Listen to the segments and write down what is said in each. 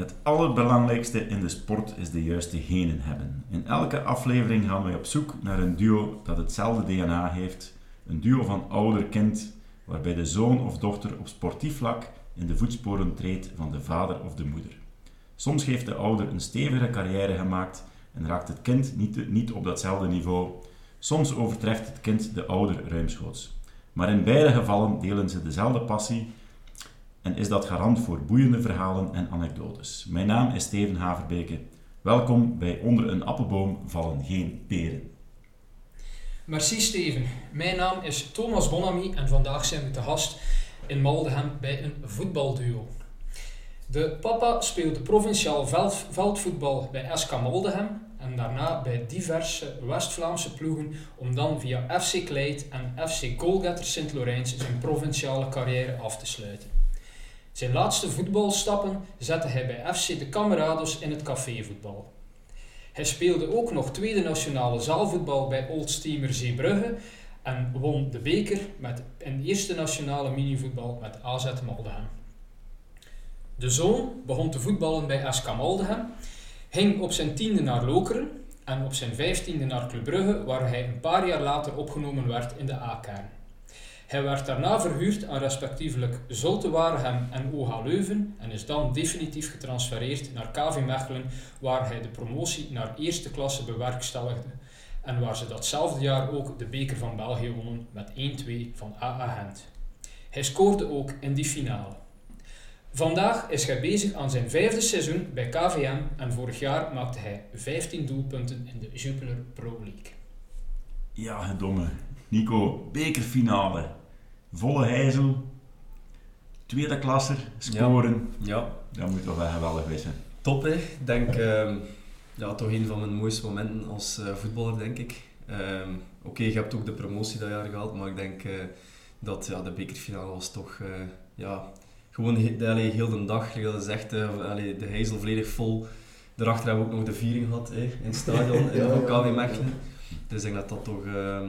Het allerbelangrijkste in de sport is de juiste genen hebben. In elke aflevering gaan wij op zoek naar een duo dat hetzelfde DNA heeft. Een duo van ouder-kind, waarbij de zoon of dochter op sportief vlak in de voetsporen treedt van de vader of de moeder. Soms heeft de ouder een stevige carrière gemaakt en raakt het kind niet, niet op datzelfde niveau. Soms overtreft het kind de ouder ruimschoots. Maar in beide gevallen delen ze dezelfde passie en is dat garant voor boeiende verhalen en anekdotes. Mijn naam is Steven Haverbeke. Welkom bij Onder een appelboom vallen geen peren. Merci Steven. Mijn naam is Thomas Bonamy en vandaag zijn we te gast in Maldegem bij een voetbalduo. De papa speelde provinciaal veldvoetbal bij SK Maldegem en daarna bij diverse West-Vlaamse ploegen om dan via FC Kleid en FC Goalgetter Sint-Lorijns zijn provinciale carrière af te sluiten. Zijn laatste voetbalstappen zette hij bij FC de Camerados in het cafévoetbal. Hij speelde ook nog tweede nationale zaalvoetbal bij Old Steamer Zeebrugge en won de beker met een eerste nationale minivoetbal met AZ Maldegem. De zoon begon te voetballen bij SK Maldegem, ging op zijn tiende naar Lokeren en op zijn vijftiende naar Club Brugge, waar hij een paar jaar later opgenomen werd in de A-kern. Hij werd daarna verhuurd aan respectievelijk Zulte Waregem en OH Leuven en is dan definitief getransfereerd naar KV Mechelen, waar hij de promotie naar eerste klasse bewerkstelligde en waar ze datzelfde jaar ook de beker van België wonnen met 1-2 van AA Gent. Hij scoorde ook in die finale. Vandaag is hij bezig aan zijn vijfde seizoen bij KVM en vorig jaar maakte hij 15 doelpunten in de Jupiler Pro League. Ja, domme. Nico, bekerfinale volle heizel, tweede klasser, scoren. Ja. Dat moet toch wel geweldig wezen. Top hè. Ik denk, uh, ja, toch een van mijn mooiste momenten als uh, voetballer, denk ik. Um, Oké, okay, je hebt ook de promotie dat jaar gehad, maar ik denk uh, dat ja, de bekerfinale was toch, eh, ja, gewoon he allee, heel de dag, de zegt, allee, de heizel volledig vol. Daarachter hebben we ook nog de viering gehad hè, in het stadion, in de KW Mechelen. Dus ik denk dat dat toch ehm,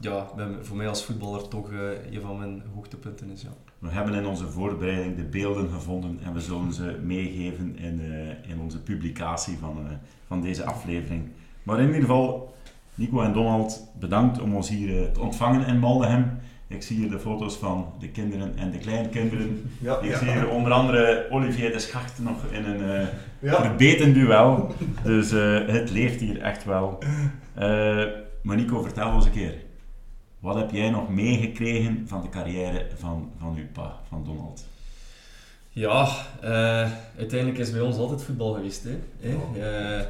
ja, voor mij als voetballer toch uh, een van mijn hoogtepunten is. Ja. We hebben in onze voorbereiding de beelden gevonden en we zullen ze meegeven in, uh, in onze publicatie van, uh, van deze aflevering. Maar in ieder geval, Nico en Donald, bedankt om ons hier te ontvangen in Maldegem. Ik zie hier de foto's van de kinderen en de kleinkinderen. Ja, ik ja. zie hier onder andere Olivier de Schacht nog in een ja. verbeten duel. Dus het leeft hier echt wel. maar Nico, vertel ons een keer. Wat heb jij nog meegekregen van de carrière van, van uw pa, van Donald? Ja, uh, uiteindelijk is bij ons altijd voetbal geweest. Hè? Uh,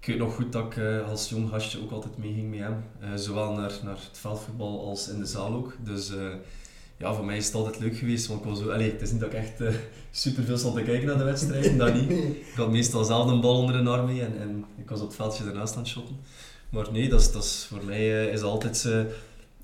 ik weet nog goed dat ik uh, als jong gastje ook altijd meeging met hem. zowel naar, naar het veldvoetbal als in de zaal ook. Dus ja, voor mij is het altijd leuk geweest. Want ik was zo, allez, het is niet dat ik echt super veel stond te kijken naar de wedstrijden, dat niet. Ik had meestal zelf een bal onder de arm mee en, en ik was op het veldje ernaast aan het shotten. Maar nee, dat is, dat is, voor mij is altijd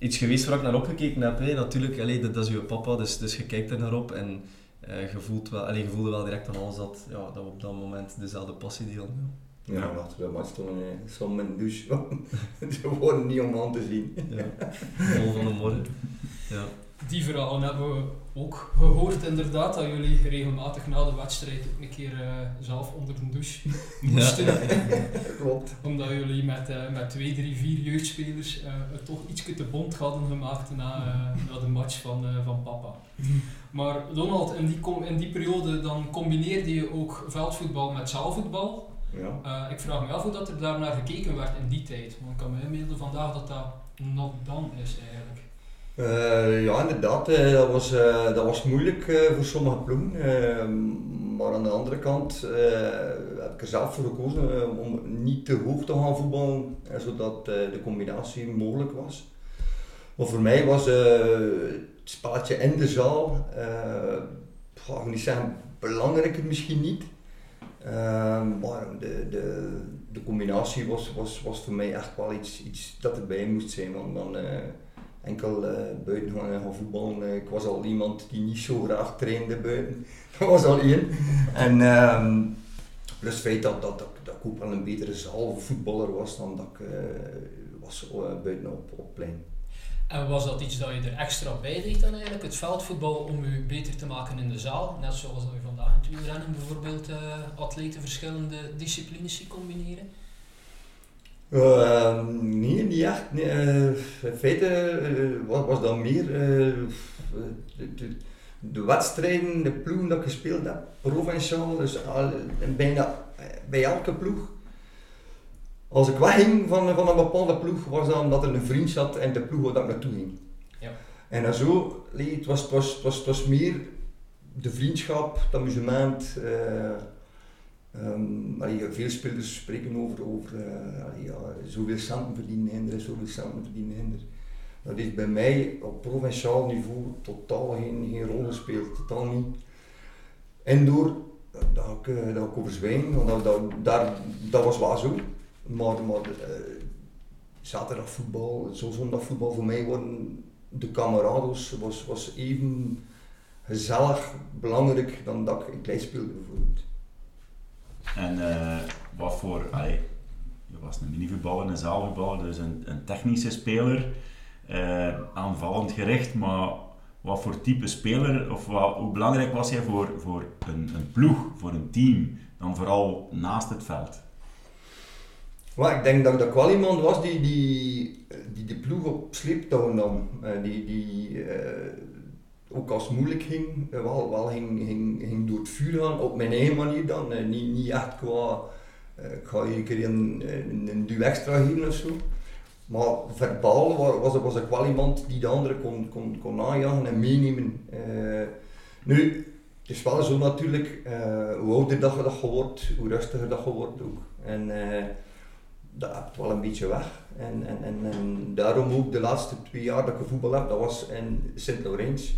iets geweest waar ik naar opgekeken heb. Hè. Natuurlijk, allee, dat, dat is je papa, dus, dus je kijkt er naar op en uh, je, voelt wel, allee, je voelde wel direct aan alles dat, ja, dat we op dat moment dezelfde passie deelden. Ja, ja achter de match toen mijn douche. Ze worden niet om aan te zien. ja, vol van de morgen. Ja die verhalen hebben we ook gehoord inderdaad, dat jullie regelmatig na de wedstrijd ook een keer uh, zelf onder de douche moesten. Ja. Klopt. Omdat jullie met, uh, met twee, drie, vier jeugdspelers uh, het toch iets te bond hadden gemaakt na, na de match van, van papa. Maar Donald, in die, in die periode dan combineerde je ook veldvoetbal met zaalvoetbal. Ja. ik vraag me af hoe dat er daarnaar gekeken werd in die tijd. Want ik kan me inbeelden vandaag dat dat nog dan is eigenlijk. Uh, ja, inderdaad, uh, dat, was, uh, dat was moeilijk voor sommige ploegen. maar aan de andere kant heb ik er zelf voor gekozen om niet te hoog te gaan voetballen, zodat de combinatie mogelijk was. Maar voor mij was het spelletje in de zaal, ik ga niet zeggen belangrijker misschien niet. maar de, de, de combinatie was, was, was voor mij echt wel iets, iets dat erbij moest zijn. Want dan, enkel uh, buiten gaan, gaan voetballen. Uh, ik was al iemand die niet zo graag trainde buiten. Dat was al één. En um, plus het feit dat, dat, dat, dat, ik ook wel een betere zaalvoetballer was dan dat ik uh, was buiten op, op plein. En was dat iets dat je er extra bij deed dan eigenlijk, het veldvoetbal, om je beter te maken in de zaal? Net zoals dat je vandaag in het wielrennen bijvoorbeeld atleten verschillende disciplines combineren? Uh, nee, niet echt. Nee, uh, in feite uh, was, was dat meer de, de, de, wedstrijden, de ploegen dat ik gespeeld heb, provinciaal, dus al, bijna bij elke ploeg. Als ik wegging van, van een bepaalde ploeg, was dat omdat er een vriend zat in de ploeg waar ik naartoe ging. Ja. En zo, het was, het, was, het, was, het was meer de vriendschap, het amusement. Um, allee, veel spelers spreken over, over allee, ja, zoveel centen verdienen hinder, zoveel centen verdienen. Dat heeft bij mij op provinciaal niveau totaal geen, geen rol gespeeld, totaal niet. En door, dat ik, uh, dat ik overzwijn, want dat, daar, dat was wel zo. Maar, maar uh, zaterdagvoetbal, zo zondagvoetbal voor mij worden de kamerados was, was even gezellig, belangrijk dan dat ik een klein speelde bijvoorbeeld. En uh, wat voor, allee, je was een minivoetballer, een zaalvoetballer, dus een, een technische speler, uh, aanvallend gericht, maar wat voor type speler, of wat, hoe belangrijk was jij voor, voor een, een ploeg, voor een team, dan vooral naast het veld? Maar ik denk dat ik wel iemand was die, die, die de ploeg op sleeptouw nam. Uh, die, die ook als het moeilijk ging, wel, wel ging, ging, ging door het vuur gaan, op mijn eigen manier dan. Uh, niet, niet echt qua, ik ga hier een keer een, duw extra geven of zo. Maar verbaal was, was, ik wel iemand die de andere kon, kon, kon aanjagen en meenemen. nu, het is wel zo natuurlijk, hoe ouder dat je dat wordt, hoe rustiger dat je wordt ook. En, dat hebt wel een beetje weg. En, en, en, en, daarom ook de laatste twee jaar dat ik voetbal heb, dat was in Sint-Laurens.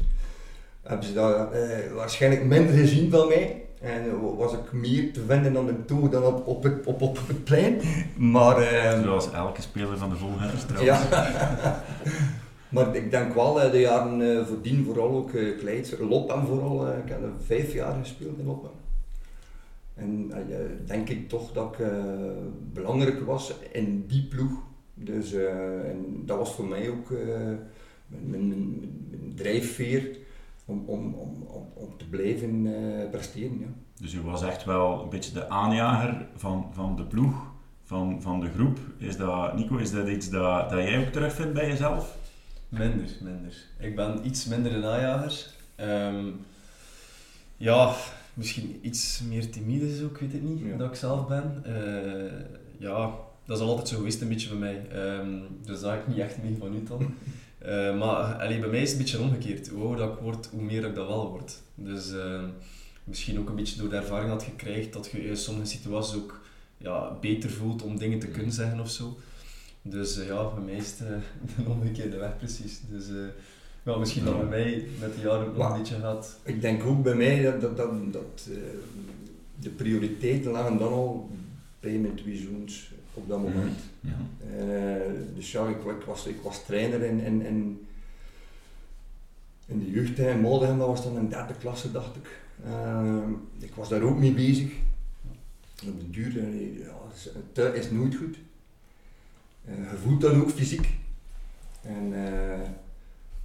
Hebben ze dat eh, waarschijnlijk minder gezien van mij. En was ik meer te vinden dan de toe dan op, op, het, op, op het plein. Maar, eh, Zoals elke speler van de volgers trouwens. Ja. maar ik denk wel uh, de jaren voordien, vooral ook uh, Loppem vooral. ik heb vijf jaar gespeeld in Loppem. En uh, denk ik toch dat ik uh, belangrijk was in die ploeg. Dus uh, en dat was voor mij ook mijn, mijn, mijn, drijfveer om, om, om, om, om te blijven presteren. Ja. Dus u was echt wel een beetje de aanjager van, van de ploeg, van, van de groep. Is dat, Nico, is dat iets dat, dat jij ook terugvindt bij jezelf? Minder, minder. Ik ben iets minder een aanjager. Um, ja, misschien iets meer timide is ook, ik weet het niet, ja. dat ik zelf ben. Uh, ja, dat is al altijd zo geweest een beetje bij mij. Um, dus daar heb ik niet echt mee van u dan. Uh, maar allee, bij mij is het een beetje omgekeerd. Hoe ouder ik word, hoe meer ik dat wel word. Dus uh, misschien ook een beetje door de ervaring dat je krijgt, dat je in sommige situaties ook ja, beter voelt om dingen te kunnen zeggen of zo. Dus ja, bij mij is het de omgekeerde weg precies. Dus, ja, misschien dat bij mij met de jaren nog een beetje gaat. Ik denk ook bij mij dat, dat, dat, dat uh, de prioriteiten lagen dan al bij mijn twee zoons op dat moment. Ja. Uh, dus ja, ik, ik, was, ik was trainer in, in, in, in de jeugd in Moldegem, dat was dan een derde klasse dacht ik. Uh, ik was daar ook mee bezig. Op de duur, ja, het is nooit goed. je voelt dan ook fysiek. En,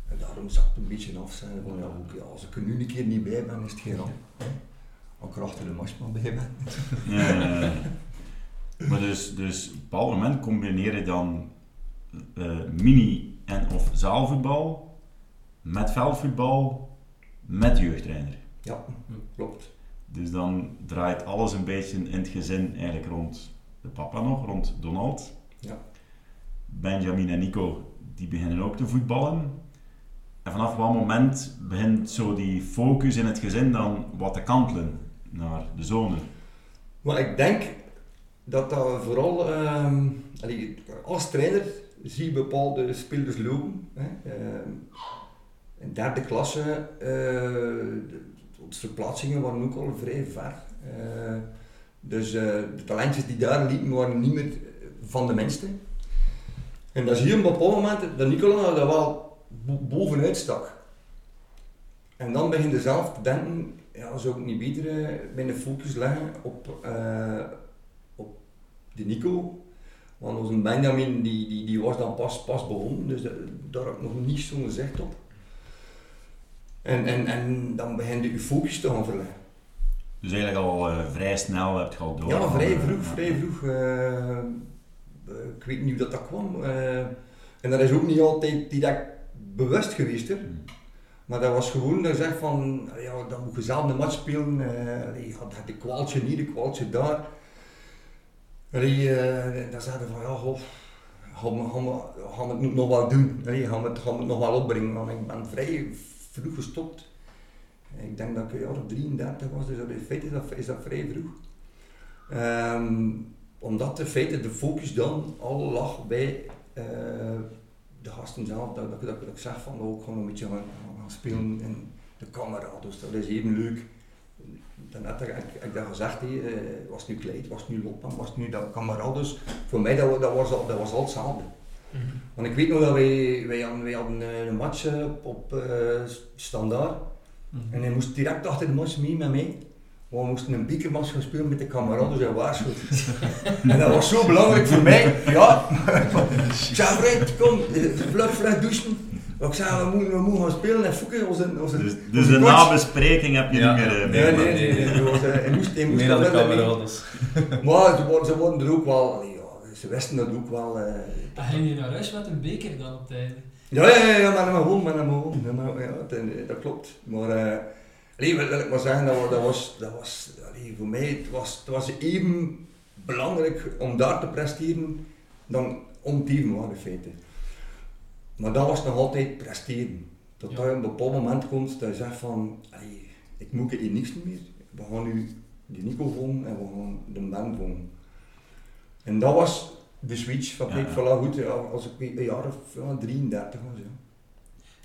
en daarom zat het een beetje af zijn ja, ook, ja, als ik er nu een keer niet bij ben, is het geen ramp. Als ik er achter de mars maar bij ben. Ja, maar dus, dus op een bepaald moment combineer je dan uh, mini- en of zaalvoetbal met veldvoetbal met jeugdtrainer. Ja, klopt. Dus dan draait alles een beetje in het gezin eigenlijk rond de papa nog, rond Donald. Ja. Benjamin en Nico, die beginnen ook te voetballen. En vanaf wat moment begint zo die focus in het gezin dan wat te kantelen naar de zonen? Maar ik denk dat dat vooral, uh, als trainer zie bepaalde spelers lopen. Hè. Uh, in derde klasse, de, de verplaatsingen waren ook al vrij ver. Uh, dus de talentjes die daar liepen waren niet meer van de minste. En dan zie je op een bepaald moment dat Nicola dat wel bovenuit stak. En dan begin je zelf te denken, ja, zou ik niet beter mijn focus leggen op, uh, op de Nico, Want onze Benjamin die, die, die was dan pas, pas begonnen, dus dat- daar heb ik nog niet zo'n gezicht op. En, en, en dan begin je focus te gaan verleggen. Dus eigenlijk al eh, vrij snel heb je al door. Ja, vrij eh, vroeg, vrij vroeg. eh, ik weet niet hoe dat, dat kwam. en dat is ook niet altijd direct bewust geweest. Hè. Hmm. Maar dat was gewoon dat zegt van, ja, dan moet je zelf een match spelen. eh je had een kwaaltje hier, een kwaaltje daar. Allee, eh, dan zeiden van, ja, gaan we, het nog wel doen? Allee, gaan, we het, nog wel opbrengen? Want ik ben vrij vroeg gestopt. Ik denk dat ik een jaar of 33 was, dus in feite is dat, is dat vrij vroeg. Ehm, omdat in feite de focus dan al lag bij eh, de gasten zelf. Dat, dat, dat, ik zeg van, oh, ik ga een beetje gaan, spelen in de kameraden. Dat is even leuk. Daarnet heb ik, ik dat gezegd, eh, was het nu Kleid, was nu Lopman, was het nu dat kameraden. Voor mij dat, wa- dat, was, dat was al hetzelfde. Mhm. Want ik weet nog dat wij, wij, hadden, wij hadden eh, een match eh, op eh, standaard. Mhm. En hij moest direct achter de match mee met mij. Want we moesten een bekermatch gaan spelen met de kameraden en waarschuwd. en dat was zo belangrijk voor mij. Ja. Fred, kom, vlug, vlug douchen. Ik zei, we moeten, we moeten gaan spelen en fokken. Onze, onze, Dus, dus onze de nabespreking heb je Ja. niet meer eh, Nee, nee, meegemaakt. nee. nee, nee. was, eh, hij moest, hij moest Meer dan de wel met mij. kameraden. Maar ze worden, ze worden er ook wel, allee, ja, ze wisten dat ook wel. eh, En ging je naar huis met een beker dan op het einde? Ja, ja, ja, ja, maar dan gewoon, maar dan gewoon. Ja, maar, ja, dat, dat klopt. Maar, eh allee, wil, wil ik maar zeggen, dat, dat was, dat was allee, voor mij, het was, het was even belangrijk om daar te presteren dan om het even in feite. Maar dat was nog altijd presteren. Tot Ja. je op een bepaald moment komt dat je zegt van, allee, ik moet hier niks meer. We gaan nu die Nico volgen en we gaan de band volgen. En dat was de switch van, Ja, ja. voilà, goed, ja, als ik een jaar of ja, 33 was. Ja.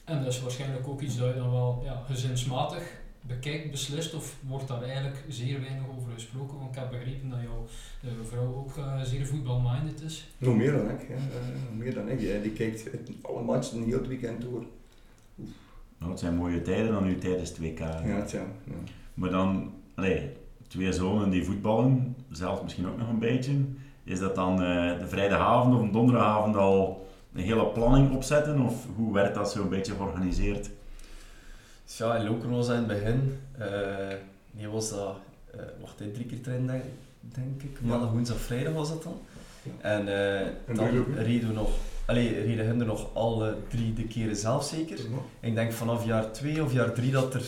En dat is waarschijnlijk ook iets dat je dan wel ja, gezinsmatig bekijkt, beslist, of wordt daar eigenlijk zeer weinig over gesproken? Want ik heb begrepen dat jouw eh, vrouw ook eh, zeer voetbalminded is. Nog meer dan ik, ja. eh, nog meer dan ik. Ja. Die kijkt alle matchen heel het weekend door. Nou, het zijn mooie tijden dan nu tijdens het WK. Ja, tja. Ja. Maar dan, allee, twee zonen die voetballen, zelf misschien ook nog een beetje. Is dat dan eh, de vrijdagavond of een donderdagavond al een hele planning opzetten? Of hoe werd dat zo een beetje georganiseerd? Dus ja, in Lokeren was dat in het begin. eh nee, was dat, eh wacht, drie keer trainen, denk, denk ik. Maandag, woensdag, vrijdag was dat dan. En eh, En dan reden we nog, allee, reden hun er nog alle drie de keren zelf zeker. Ik denk vanaf jaar 2 of jaar 3 dat er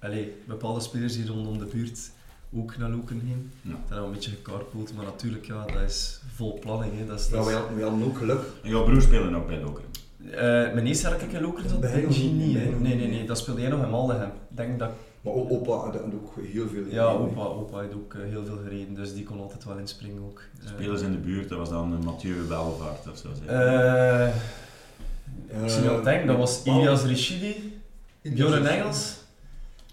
allee, bepaalde spelers hier rondom de buurt ook naar Lokeren gingen. Ja. Dat hebben we een beetje gecarpoold, maar natuurlijk, ja, dat is vol planning. Hè. Dat is, Ja, dat is- hadden, ook geluk. En jouw broer spelen ook bij Lokeren. Eh, mijn eerste had Lokeren zat, Bij nog Nee, nee, nee. nee, dat speelde jij nog in Maldenham. Ik denk dat Maar opa had had ook heel veel Ja, gedaan, opa, opa heeft ook eh, heel veel gereden, dus die kon altijd wel inspringen ook. Eh, Spelers in de buurt, dat was dan Mathieu Welvaart of zo. zeg. eh, hè. ik zie al denken, dat was. Ilias Rishidi, Bjorn Engels.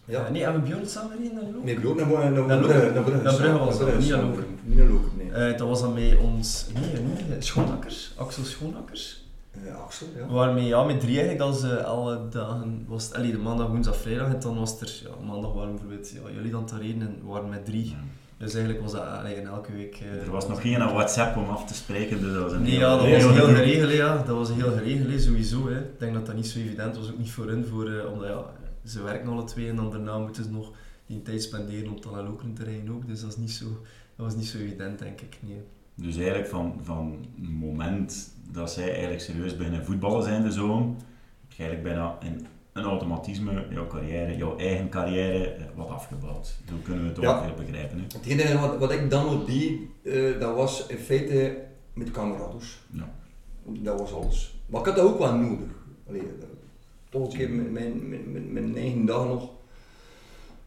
Ja. Nee, hebben we Bjorn samen gereden naar Lokeren? Nee, Brood naar, Brugge, naar Brugge. Naar Brugge was dat, niet naar. Lokeren. Niet naar Lokeren, nee. Eh, dat was dan met ons, nee, nee, Schoonakkers, Axel Schoonakkers. Eh, Axel, ja. We waren met, ja, met drie eigenlijk, dat ze alle dagen, was het, allee, de maandag, woensdag, vrijdag, en dan was er, ja, maandag waren bijvoorbeeld ja, jullie dan te reden en we waren met drie. Ja. Dus eigenlijk was dat allee, in elke week... eh, Er was nog geen WhatsApp om af te spreken, dus dat was een Nee, heel- ja, dat heel was heel geregeld, ja. Dat was heel geregeld, sowieso. Hè. Ik denk dat dat niet zo evident was, ook niet voor hun, voor, eh, omdat ja, ze werken alle twee en dan daarna moeten ze nog die tijd spenderen op dan naar Lokeren te rijden ook. Dus dat, is niet zo, dat was niet zo evident, denk ik. Nee. Dus eigenlijk van, van het moment dat zij eigenlijk serieus beginnen voetballen zijn, de zoon, heb je eigenlijk bijna in een automatisme jouw carrière, jouw eigen carrière, eh, wat afgebouwd. Zo kunnen we het Ja. ongeveer begrijpen. Hè? Het enige wat, wat ik dan nog deed, eh, dat was in feite met kameraden. Ja. Dat was alles. Maar ik had dat ook wel nodig. Allee, toch een keer mijn, mijn, mijn, mijn, mijn eigen dag nog.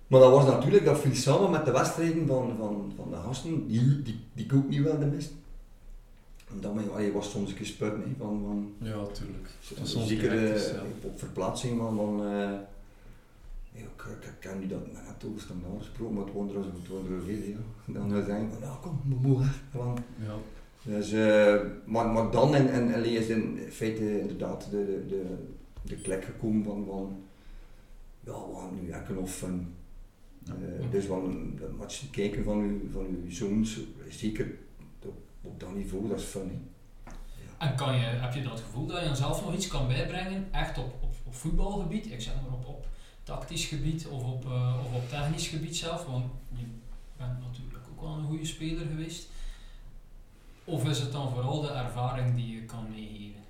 Maar dat was natuurlijk, dat viel samen met de wedstrijden van, van, van de gasten, die, die, die ik ook niet wilde missen. En dat maar, allee, was soms een keer sput, nee, van, van Ja, tuurlijk. Dat is soms zeker eh, ja. op verplaatsing van, van ja, ik, ik, ken nu dat net over standaard gesproken, maar het waren er, er veel, ja. Dan zou je zeggen van, ja kom, we. Want, Ja. dus, eh, maar, maar dan en, en, en is in feite inderdaad de, de, de, de klik gekomen van, van ja, we gaan nu enkel of. Eh, dus van de match kijken van uw, van uw zoons, zeker op op dat niveau, dat is funny. En kan je, heb je dat gevoel dat je dan zelf nog iets kan bijbrengen, echt op, op, op voetbalgebied, ik zeg maar op, op tactisch gebied of op, uh, of op technisch gebied zelf, want je bent natuurlijk ook wel een goede speler geweest. Of is het dan vooral de ervaring die je kan meegeven?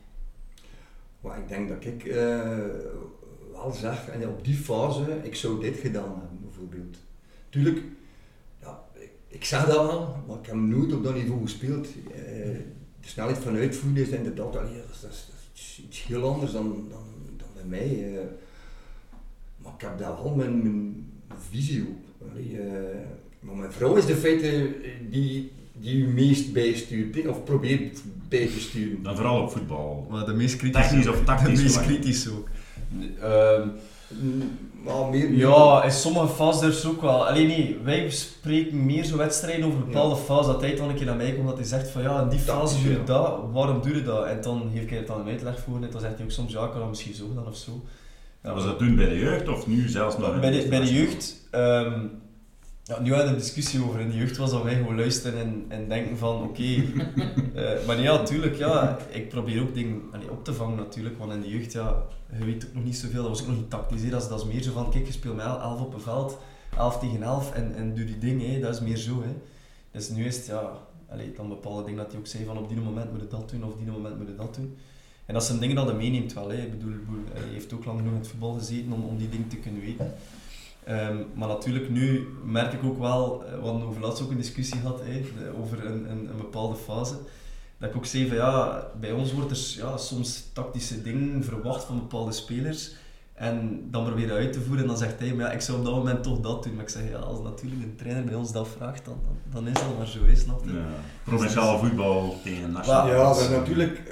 Maar ik denk dat ik uh, wel zeg, en op die fase, ik zou dit gedaan hebben bijvoorbeeld. Tuurlijk, ja, ik, zeg dat wel, maar ik heb nooit op dat niveau gespeeld. Uh, de snelheid van uitvoeren is inderdaad dat, is, dat, is, iets, heel anders dan, dan, dan bij mij. Uh, maar ik heb daar wel mijn, mijn visie op. Allee, maar mijn vrouw is de feite die die u meest bijstuurt, of probeert bij te sturen? Dan vooral op voetbal. Maar de meest kritische. Technisch of tactisch? De meest kritisch ook. Um, meer, ja, in sommige fases ook wel. Alleen nee, wij spreken meer zo wedstrijden over bepaalde ja. fases. Dat hij dan een keer naar mij komt dat hij zegt van ja, in die fase doe je dat, waarom doe je dat? En dan geef ik het dan een uitleg voor en dan zegt hij ook soms ja, kan dat misschien zo dan of zo. Ja, was dat toen bij de jeugd of nu zelfs nog? Bij de, bij de jeugd, um, ja, nu hadden we een discussie over in de jeugd was dat wij gewoon luisteren en, en denken van oké. Okay, uh, maar ja, natuurlijk, ja, ik probeer ook dingen allee, op te vangen natuurlijk, want in de jeugd, ja, je weet ook nog niet zoveel, dat was ook nog niet tactisch, hè. Dat, is, dat is meer zo van kijk, je speelt met 11 op een veld, 11 tegen 11 en, en doe die dingen, hè. dat is meer zo. Hè. Dus nu is het, ja, allee, dan bepaalde dingen dat hij ook zei van op die moment moet je dat doen of op die moment moet je dat doen. En dat zijn dingen dat hij meeneemt wel. Hè. Ik bedoel, hij heeft ook lang genoeg in het voetbal gezeten om, om die dingen te kunnen weten. Um, maar natuurlijk, nu merk ik ook wel, we hadden over laatst ook een discussie gehad hè, over een, een, een, bepaalde fase. Dat ik ook zei van ja, bij ons wordt er ja, soms tactische dingen verwacht van bepaalde spelers. En dan proberen uit te voeren en dan zegt hij, maar ja, ik zou op dat moment toch dat doen. Maar ik zeg, ja, als natuurlijk een trainer bij ons dat vraagt, dan, dan, dan is dat maar zo, is snap je? Ja, provinciale voetbal tegen nationaal. Ja, dat is natuurlijk,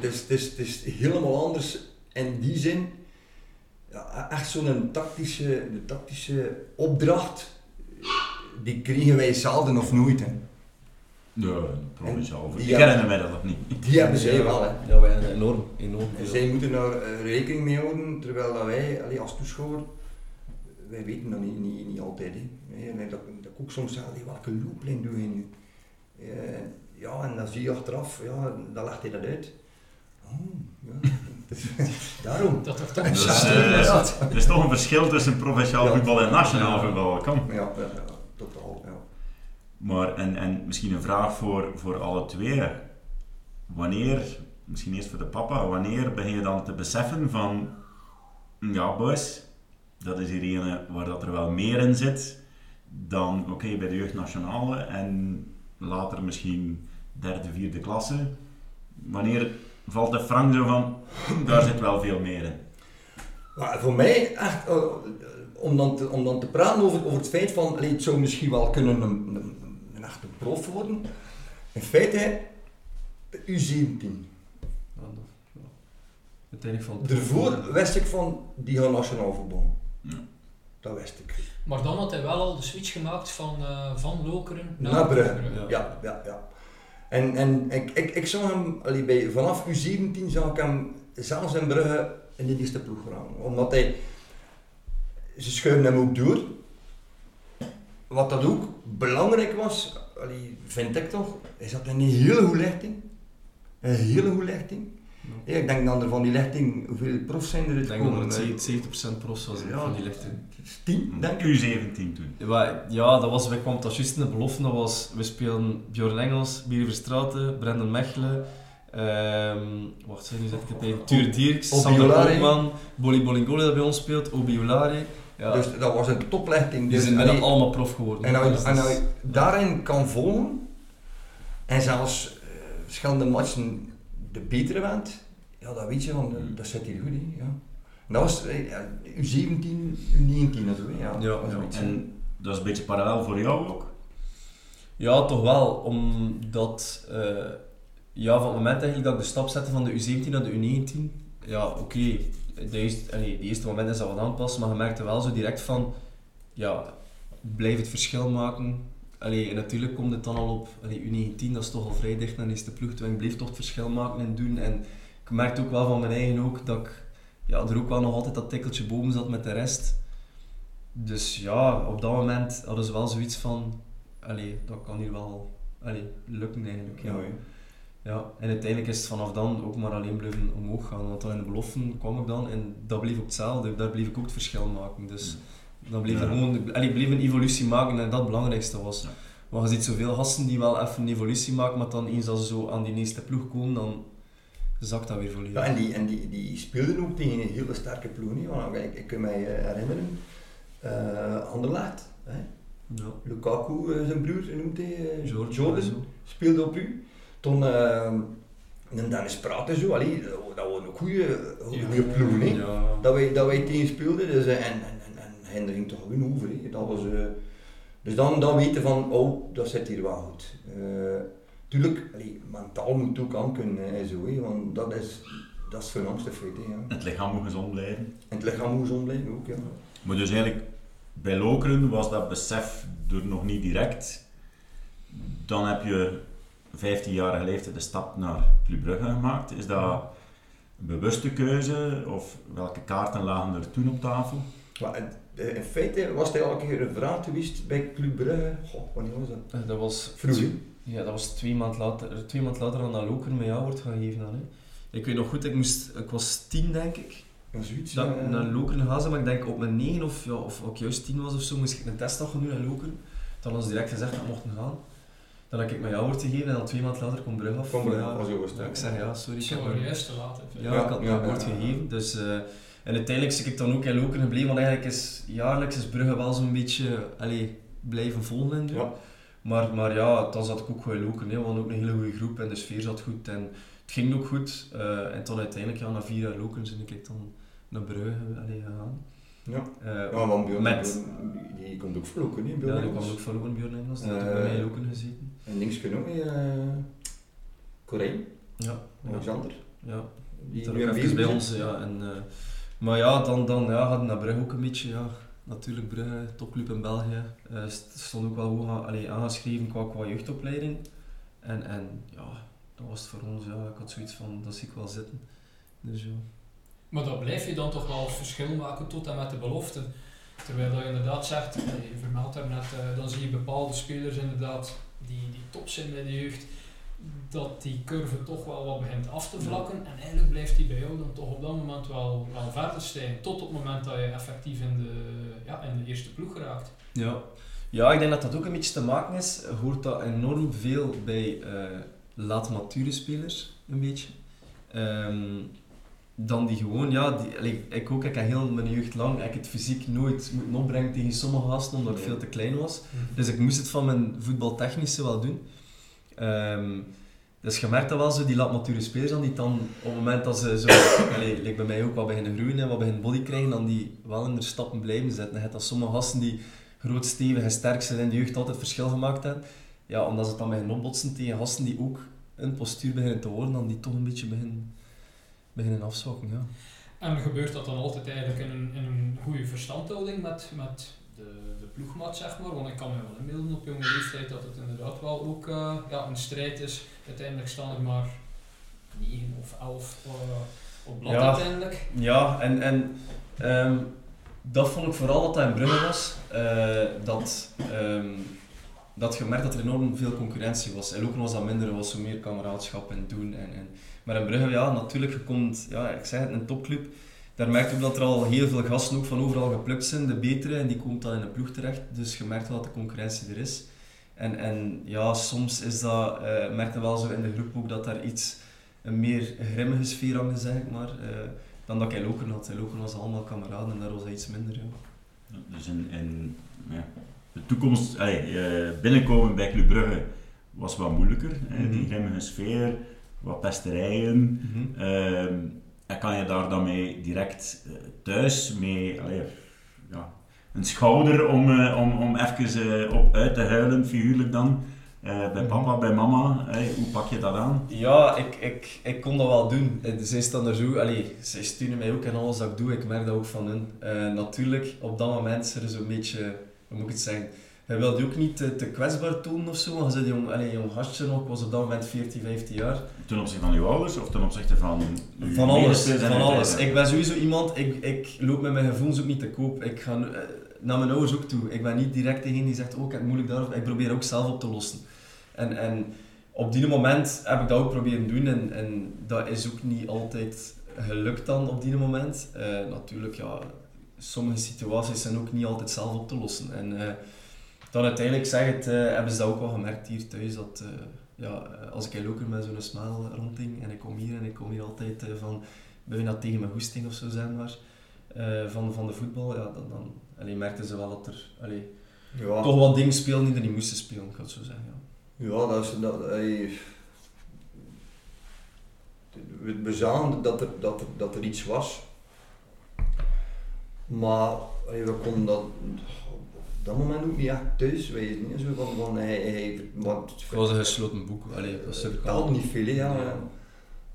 het is, is, is helemaal anders in die zin ja, echt zo'n tactische, tactische opdracht, die kregen wij zelden of nooit. Hè. Ja, provinciaal. Die kennen mij dat nog niet. Die hebben zij wel. Hè. Ja, wij enorm. enorm en zij moeten daar uh, rekening mee houden, terwijl dat wij allee, als toeschouwer, wij weten dat niet, niet, niet altijd. Hè. En dat, dat ik ook soms zeg, welke looplijn doe je nu? Uh, ja, en dan zie je achteraf, ja, dan legt hij dat uit. Oh, ja. Daarom. Dat toch toch dus, uh, Er is toch een verschil tussen provinciaal ja. voetbal en nationaal voetbal. Kom. Ja, ja, ja, totaal. Ja. Maar, en, en misschien een vraag voor, voor alle twee. Wanneer, misschien eerst voor de papa, wanneer begin je dan te beseffen van, ja boys, dat is hier een waar dat er wel meer in zit dan, oké, okay, bij de jeugdnationale en later misschien derde, vierde klasse. Wanneer valt de Frank zo van, daar zit wel veel meer in. Maar voor mij, echt, uh, om, dan te, om dan te praten over, over het feit van, allee, het zou misschien wel kunnen een, een, een echte prof worden. In feite, U17. Uiteindelijk Daarvoor wist ik van, die gaan nationaal voetbal. Ja. Dat wist ik. Maar dan had hij wel al de switch gemaakt van, uh, van Lokeren naar, naar Brugge. Ja. ja, ja, ja. En, en ik, ik, ik zag hem, allee, bij, vanaf U17 zag ik hem zelfs in Brugge in de eerste ploeg gaan. Omdat hij, ze schuiven hem ook door. Wat dat ook belangrijk was, allee, vind ik toch, is dat een hele goede lichting. Een hele goede lichting. Ja, ik denk dan er van die lichting, hoeveel profs zijn er Ik denk dat het 70% profs was ja, van die lichting. 10, denk ik. U17 toen. Ja, dat was, wij kwamen dat juist in de belofte, dat was, we spelen Bjorn Engels, Bier Verstraten, Brendan Mechelen, um, wacht, nu zet ik het tegen, Tuur Dierks, Sander Koopman, Bolly Bolingoli dat bij ons speelt, Obiolari. Ja. Dus dat was een toplichting. Dus, die zijn bijna allemaal prof geworden. En als je dus daarin kan volgen, en zelfs uh, verschillende matchen de betere bent, ja, dat weet je, want dat, dat zit hier goed in. Ja. En dat was eh, ja, U17, U19 en zo. Ja, ja, ja. En dat is een beetje parallel voor jou ook? Ja, toch wel, omdat uh, ja, van het moment eigenlijk dat ik de stap zette van de U17 naar de U19, ja oké, okay, de, eerste, de eerste moment is dat wat aanpassen, maar je merkte wel zo direct van, ja, blijf het verschil maken. Allee, en natuurlijk komt het dan al op allee, U19, dat is toch al vrij dicht naar de eerste ploeg, toen ik bleef toch het verschil maken en doen. En ik merkte ook wel van mijn eigen ook dat ik ja, er ook wel nog altijd dat tikkeltje boven zat met de rest. Dus ja, op dat moment hadden ze wel zoiets van, allee, dat kan hier wel allee, lukken eigenlijk. Ja. Ja, en uiteindelijk is het vanaf dan ook maar alleen blijven omhoog gaan. Want dan in de beloften kwam ik dan en dat bleef ook hetzelfde. Daar bleef ik ook het verschil maken. Dus dan bleef er gewoon, allee, bleef een evolutie maken en dat het belangrijkste was. Maar je ziet zoveel gasten die wel even een evolutie maken, maar dan eens als ze zo aan die eerste ploeg komen, dan zakt dat weer volledig. Ja, en die, en die, die speelden ook tegen een hele sterke ploeg. Niet? Want ik, ik kan mij eh, herinneren, uh, Anderlecht, hè? Ja. Lukaku, eh, zijn broer, noemt hij, Jordan, speelde op u. Toen, uh, en Dennis Praat en zo, allee, dat dat was een goede, goede ploeg. hè. Ja. Dat, wij, dat wij tegen speelden. Dus, en, en, ging toch hè. Dat was, eh, dus dan, dan weten van, oh, dat zit hier wel goed. Eh, tuurlijk, allee, mentaal moet het ook aan kunnen en zo, want dat is, dat is voornaamste feit. Ja. Het lichaam moet gezond blijven. En het lichaam moet gezond blijven ook. Ja. Maar dus eigenlijk, bij Lokeren was dat besef er nog niet direct. Dan heb je 15-jarige leeftijd de stap naar Club Brugge gemaakt. Is dat een bewuste keuze of welke kaarten lagen er toen op tafel? Maar eh, in feite was hij al een keer een vraag geweest bij Club Brugge. Goh, wanneer was dat? Eh, Dat was Vroeger. Ja, dat was twee maanden later, twee maanden later aan dat Loker met jou wordt gaan geven. Dan, hè. Ik weet nog goed, ik, moest, ik was tien denk ik. Ja, zoiets. Dat ja. naar Lokeren gaan maar ik denk op mijn 9 of, ja, of ook juist 10 was of zo, moest ik een testdag gaan doen in Lokeren. Dan hadden ze direct gezegd dat we mochten gaan. Dan heb ik mijn jou wordt gegeven en dan twee maanden later komt Brugge af. Kwam Brugge ja, was ja, ik zeg ja, sorry. Het Ik mijn- juist te laat ja, Ja, ik had mijn ja, woord ja. gegeven. Dus, eh, en uiteindelijk zit ik dan ook in Lokeren gebleven, want eigenlijk is jaarlijks is Brugge wel zo'n beetje allee, blijven volgen en doen. Ja. Maar, maar ja, dan zat ik ook wel in Lokeren. hè. We hadden ook een hele goede groep en de sfeer zat goed. En het ging ook goed. Eh, en tot uiteindelijk, ja, na vier jaar Lokeren, ben ik dan naar Brugge allee, gegaan. Ja. Eh, Ja, want Björn, met, die komt ook vloeken, hè, ja, Björn die Engels. kwam ook van Loken Björn Engels. Die had ook Eh, bij mij in Lokeren gezeten. En links kunnen we, uh, Corijn, Ja, ja. Alexander. ja. Die Die ook even bij ons, ja. En, eh, maar ja, dan, dan ja, hadden naar Brugge ook een beetje, ja. Natuurlijk Brugge, topclub in België. St- stond ook wel aan- allee, aangeschreven qua, qua jeugdopleiding. En, en ja, dat was het voor ons, ja. Ik had zoiets van, dat zie ik wel zitten. Dus ja. Maar dat blijf je dan toch wel verschil maken tot en met de belofte. Terwijl je inderdaad zegt, eh, je vermeldt daarnet, eh, dan zie je bepaalde spelers inderdaad die, die top zijn bij de jeugd, dat die curve toch wel wat begint af te vlakken. En eigenlijk blijft die bij jou dan toch op dat moment wel, wel verder stijgen. Tot op het moment dat je effectief in de, ja, in de eerste ploeg geraakt. Ja. ja, ik denk dat dat ook een beetje te maken is. Je hoort dat enorm veel bij eh laat mature spelers, een beetje. Ehm, dan die gewoon, ja, die, ik ook, ik heb heel mijn jeugd lang ik heb het fysiek nooit moeten opbrengen tegen sommige gasten, omdat ik Nee. veel te klein was. Dus ik moest het van mijn voetbaltechnische wel doen. Ehm, dus je merkt dat wel zo, die laat mature spelers dan, die dan op het moment dat ze zo, allee, like bij mij ook wat beginnen groeien en wat beginnen body krijgen, dan die wel in de stappen blijven zetten. Je hebt dat sommige gasten die groot, stevig en sterk zijn in de jeugd altijd verschil gemaakt hebben. Ja, omdat ze het dan beginnen opbotsen tegen gasten die ook een postuur beginnen te worden, dan die toch een beetje beginnen, beginnen afzwakken. Ja. En gebeurt dat dan altijd eigenlijk in een, in een goede verstandhouding met, met de, de ploegmaat, zeg maar? Want ik kan me wel inbeelden op jonge leeftijd dat het inderdaad wel ook eh, ja, een strijd is. Uiteindelijk staan er maar 9 of 11 eh, op blad Ja. uiteindelijk. Ja, en, en ehm, dat vond ik vooral dat dat in Brugge was. eh, dat, ehm, dat je merkt dat er enorm veel concurrentie was. En ook was dat minder, er was zo meer kameraadschap en doen. En, en. Maar in Brugge, ja, natuurlijk, je komt, ja, ik zeg het, een topclub. Daar merk je dat er al heel veel gasten ook van overal geplukt zijn, de betere, en die komt dan in een ploeg terecht. Dus je merkt wel dat de concurrentie er is. En, en ja, soms is dat, eh merk je wel zo in de groep ook dat daar iets, een meer grimmige sfeer hangt, zeg ik maar. eh, dan dat ik in Lokeren had. In Lokeren was allemaal kameraden en daar was dat iets minder. Ja. Dus in, in ja, de toekomst, allee, eh, binnenkomen bij Club Brugge was wat moeilijker. hè, Mhm. Die grimmige sfeer, wat pesterijen. Ehm, en kan je daar dan mee direct eh, thuis mee, allee, ja, een schouder om, eh, om, om even eh, op uit te huilen, figuurlijk dan, bij papa, bij mama, hey, hoe pak je dat aan? Ja, ik, ik, ik kon dat wel doen. Zij staan er zo, allee, zij steunen mij ook in alles dat ik doe. Ik merk dat ook van hun. Eh, natuurlijk, op dat moment is er zo'n beetje, hoe moet ik het zeggen, hij wilde je ook niet te, te kwetsbaar tonen of zo. want Je zei jong, allee, jong gastje nog, was op dat moment 14, 15 jaar. Ten opzichte van uw ouders of ten opzichte van Van alles, van alles. Ik ben sowieso iemand, ik, ik loop met mijn gevoelens ook niet te koop. Ik ga eh, naar mijn ouders ook toe. Ik ben niet direct degene die zegt, oh ik heb het moeilijk daar, ik probeer ook zelf op te lossen. En, en op die moment heb ik dat ook proberen doen en, en dat is ook niet altijd gelukt dan op die moment. Eh, natuurlijk, ja, sommige situaties zijn ook niet altijd zelf op te lossen. En eh, dan uiteindelijk zeg het, eh, hebben ze dat ook wel gemerkt hier thuis, dat ja, als ik in Loker met zo'n smile ronding en ik kom hier en ik kom hier altijd van bijna tegen mijn goesting of zo zijn maar, van, van de voetbal, ja, dan, dan allee, merkten ze wel dat er allee, ja. toch wat dingen speelden die er niet moesten spelen, ik het zo zeggen. Ja. Ja, dat is, dat, we zagen dat er, dat, er, dat er iets was. Maar we konden dat op dat moment ook niet echt thuis wezen. Niet? Zo van, van, hij, hij, het was een gesloten boek. Allee, dat vertelde niet veel, ja. ja.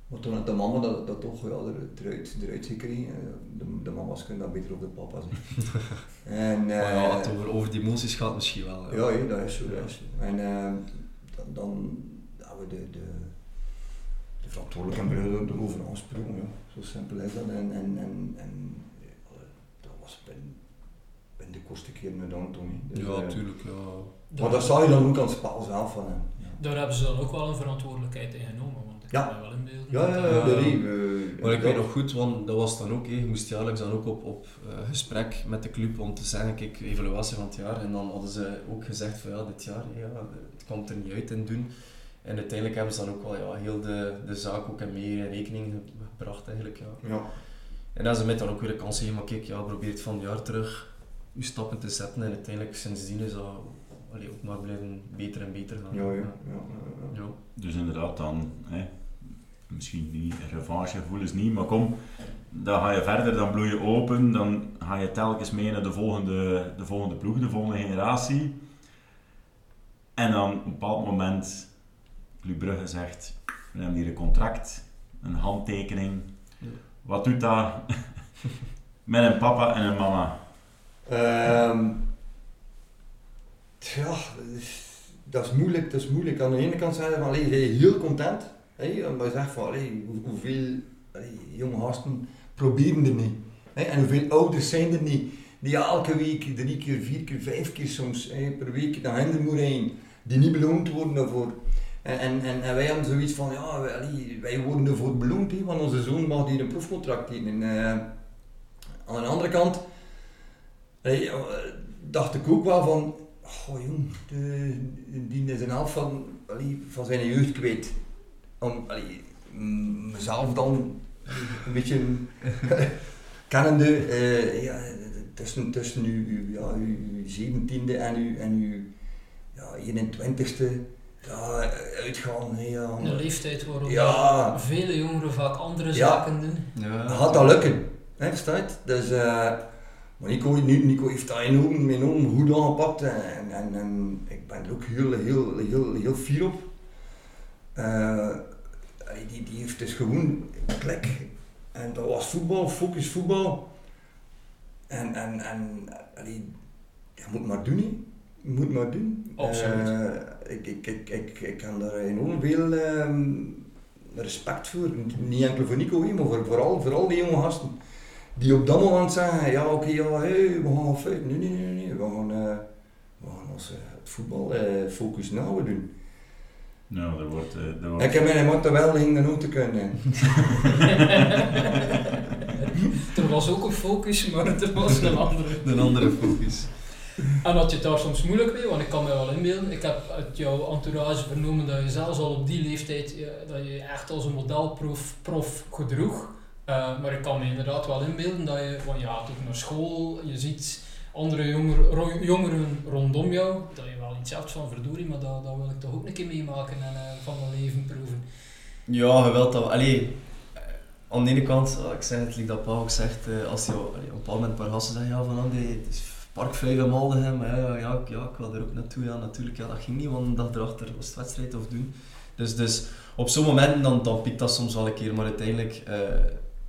Maar toen had de mama dat, dat toch ja, eruit, eruit gekregen. De, de mama's kunnen dat beter op de papa's. en, uh, ja, het over, over die emoties gaat misschien wel. Ja, ja, dat is zo. Dat is En uh, dan, dan we de, de de verantwoordelijke hebben erover. Ja. Zo simpel is dat. En, en, en, en dat was ben, ben de kortste keer met Anthony. Dus, ja, natuurlijk. Uh, ja. Maar dat zag je dan ook aan het spel zelf van hem. Ja. Daar hebben ze dan ook wel een verantwoordelijkheid in genomen. Want ik ja. kan wel inbeelden. Ja, ja, ja. ja, maar ik weet nog goed, want dat was dan ook, je moest jaarlijks dan ook op, op uh, gesprek met de club om te zeggen, kijk, evaluatie van het jaar. En dan hadden ze ook gezegd van ja, dit jaar, ja, het komt er niet uit in doen. En uiteindelijk hebben ze dan ook wel ja, heel de, de zaak ook meer in rekening gebracht eigenlijk. Ja. ja. En dan ze met dan ook weer de kans gegeven, maar kijk, ja, probeer het van het jaar terug je stappen te zetten en uiteindelijk sindsdien is dat allee, ook maar blijven beter en beter gaan. Ja, ja. ja, ja, Dus inderdaad dan, hè, misschien niet revanchegevoelens niet, maar kom, dan ga je verder, dan bloei je open, dan ga je telkens mee naar de volgende, de volgende ploeg, de volgende generatie. En dan op een bepaald moment Club Brugge zegt, we hebben hier een contract, een handtekening. Wat doet dat met een papa en een mama? Um, ja, dat is moeilijk, dat is moeilijk. Aan de ene kant zijn van, allee, heel content. Hey, maar je zegt van, allee, hoeveel allee, jonge gasten proberen er niet. En hoeveel ouders zijn er niet die elke week, drie keer, vier keer, vijf keer soms per week naar Hender moet rijden, die niet beloond worden daarvoor. En, en, wij hadden zoiets van, ja, wij, wij worden ervoor beloond, want onze zoon mag hier een proefcontract tekenen. Uh, aan de andere kant hey, dacht ik ook wel van, oh jong, de, die is een helft van, allee, van zijn jeugd kwijt. Om allee, mezelf dan een beetje kennende, uh, ja, tussen, tussen uw, ja, uw 17e en uw, en uw ja, 21ste ja, uitgaan. Ja. Een leeftijd waarop ja. vele jongeren vaak andere zaken doen. Ja. Gaat dat lukken, hè, staat? Dus, uh, maar Nico, Nico heeft dat enorm, enorm goed aangepakt en, en, en ik ben er ook heel, heel, heel, heel fier op. Uh, die, die heeft dus gewoon klik. En dat was voetbal, focus voetbal. En, en, en allee, je moet maar doen. Je moet maar doen. Absoluut. Uh, ik, ik, ik, ik, ik kan daar enorm veel uh, respect voor. Niet enkel voor Nico, maar voor, vooral, vooral die jonge gasten. Die op dat moment zeggen, ja oké, okay, ja, hey, we gaan feit. Nee, nee, nee, nee. We gaan, uh, we gaan ons uh, voetbal focus nou doen. Nou, er wordt, er wordt... Ik heb mijn motto wel de ook te kunnen. er was ook een focus, maar er was een andere. Een andere focus. En had je het daar soms moeilijk mee, want ik kan me wel inbeelden. Ik heb uit jouw entourage vernomen dat je zelfs al op die leeftijd dat je echt als een modelprof prof gedroeg. Uh, maar ik kan me inderdaad wel inbeelden dat je, je gaat ook naar school, je ziet andere jonger, jongeren rondom jou, dat je wel iets hebt van verdorie, maar dat, dat wil ik toch ook een keer meemaken en uh, van mijn leven proeven. Ja, wilt dat Allee, aan de ene kant, ik zeg het, like dat Paul ook zegt, eh, als je op een bepaald moment een paar gasten zegt, ja van Andy, het is Park 5 in Maldegem, ja, ja, ja, ja, ik wil er ook naartoe. Ja, natuurlijk, ja, dat ging niet, want een dag erachter was wedstrijd of doen. Dus, dus op zo'n moment dan, dan piekt dat soms wel een keer, maar uiteindelijk,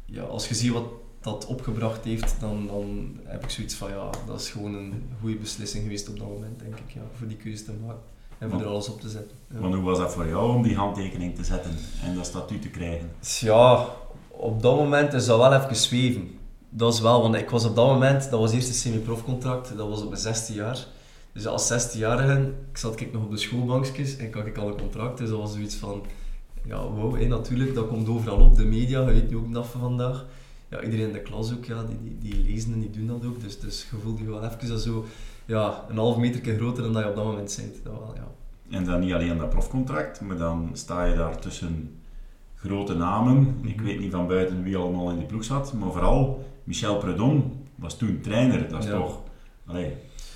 ja, als je ziet wat dat opgebracht heeft, dan, dan heb ik zoiets van ja, dat is gewoon een goede beslissing geweest op dat moment, denk ik, ja, voor die keuze te maken en voor er alles op te zetten. Ja. Maar hoe was dat voor jou om die handtekening te zetten en dat statuut te krijgen? Ja, op dat moment is dat wel even zweven dat is wel, want ik was op dat moment, dat was eerst een semi-profcontract, dat was op mijn 16 jaar. Dus als 16-jarige, ik zat ik nog op de schoolbankjes en ik had ik al een contract, dus dat was zoiets van, ja wow, hé, natuurlijk, dat komt overal op, de media, je weet nu ook nog van vandaag. Ja, iedereen in de klas ook, ja, die, die, die lezen en die doen dat ook, dus, dus je voelt je wel even zo, ja, een half meter groter dan dat je op dat moment bent. Dat wel, ja. En dan niet alleen dat profcontract, maar dan sta je daar tussen grote namen. Ik weet niet van buiten wie allemaal in die ploeg zat, maar vooral Michel Predon was toen trainer. Dat is Ja. toch... Allee,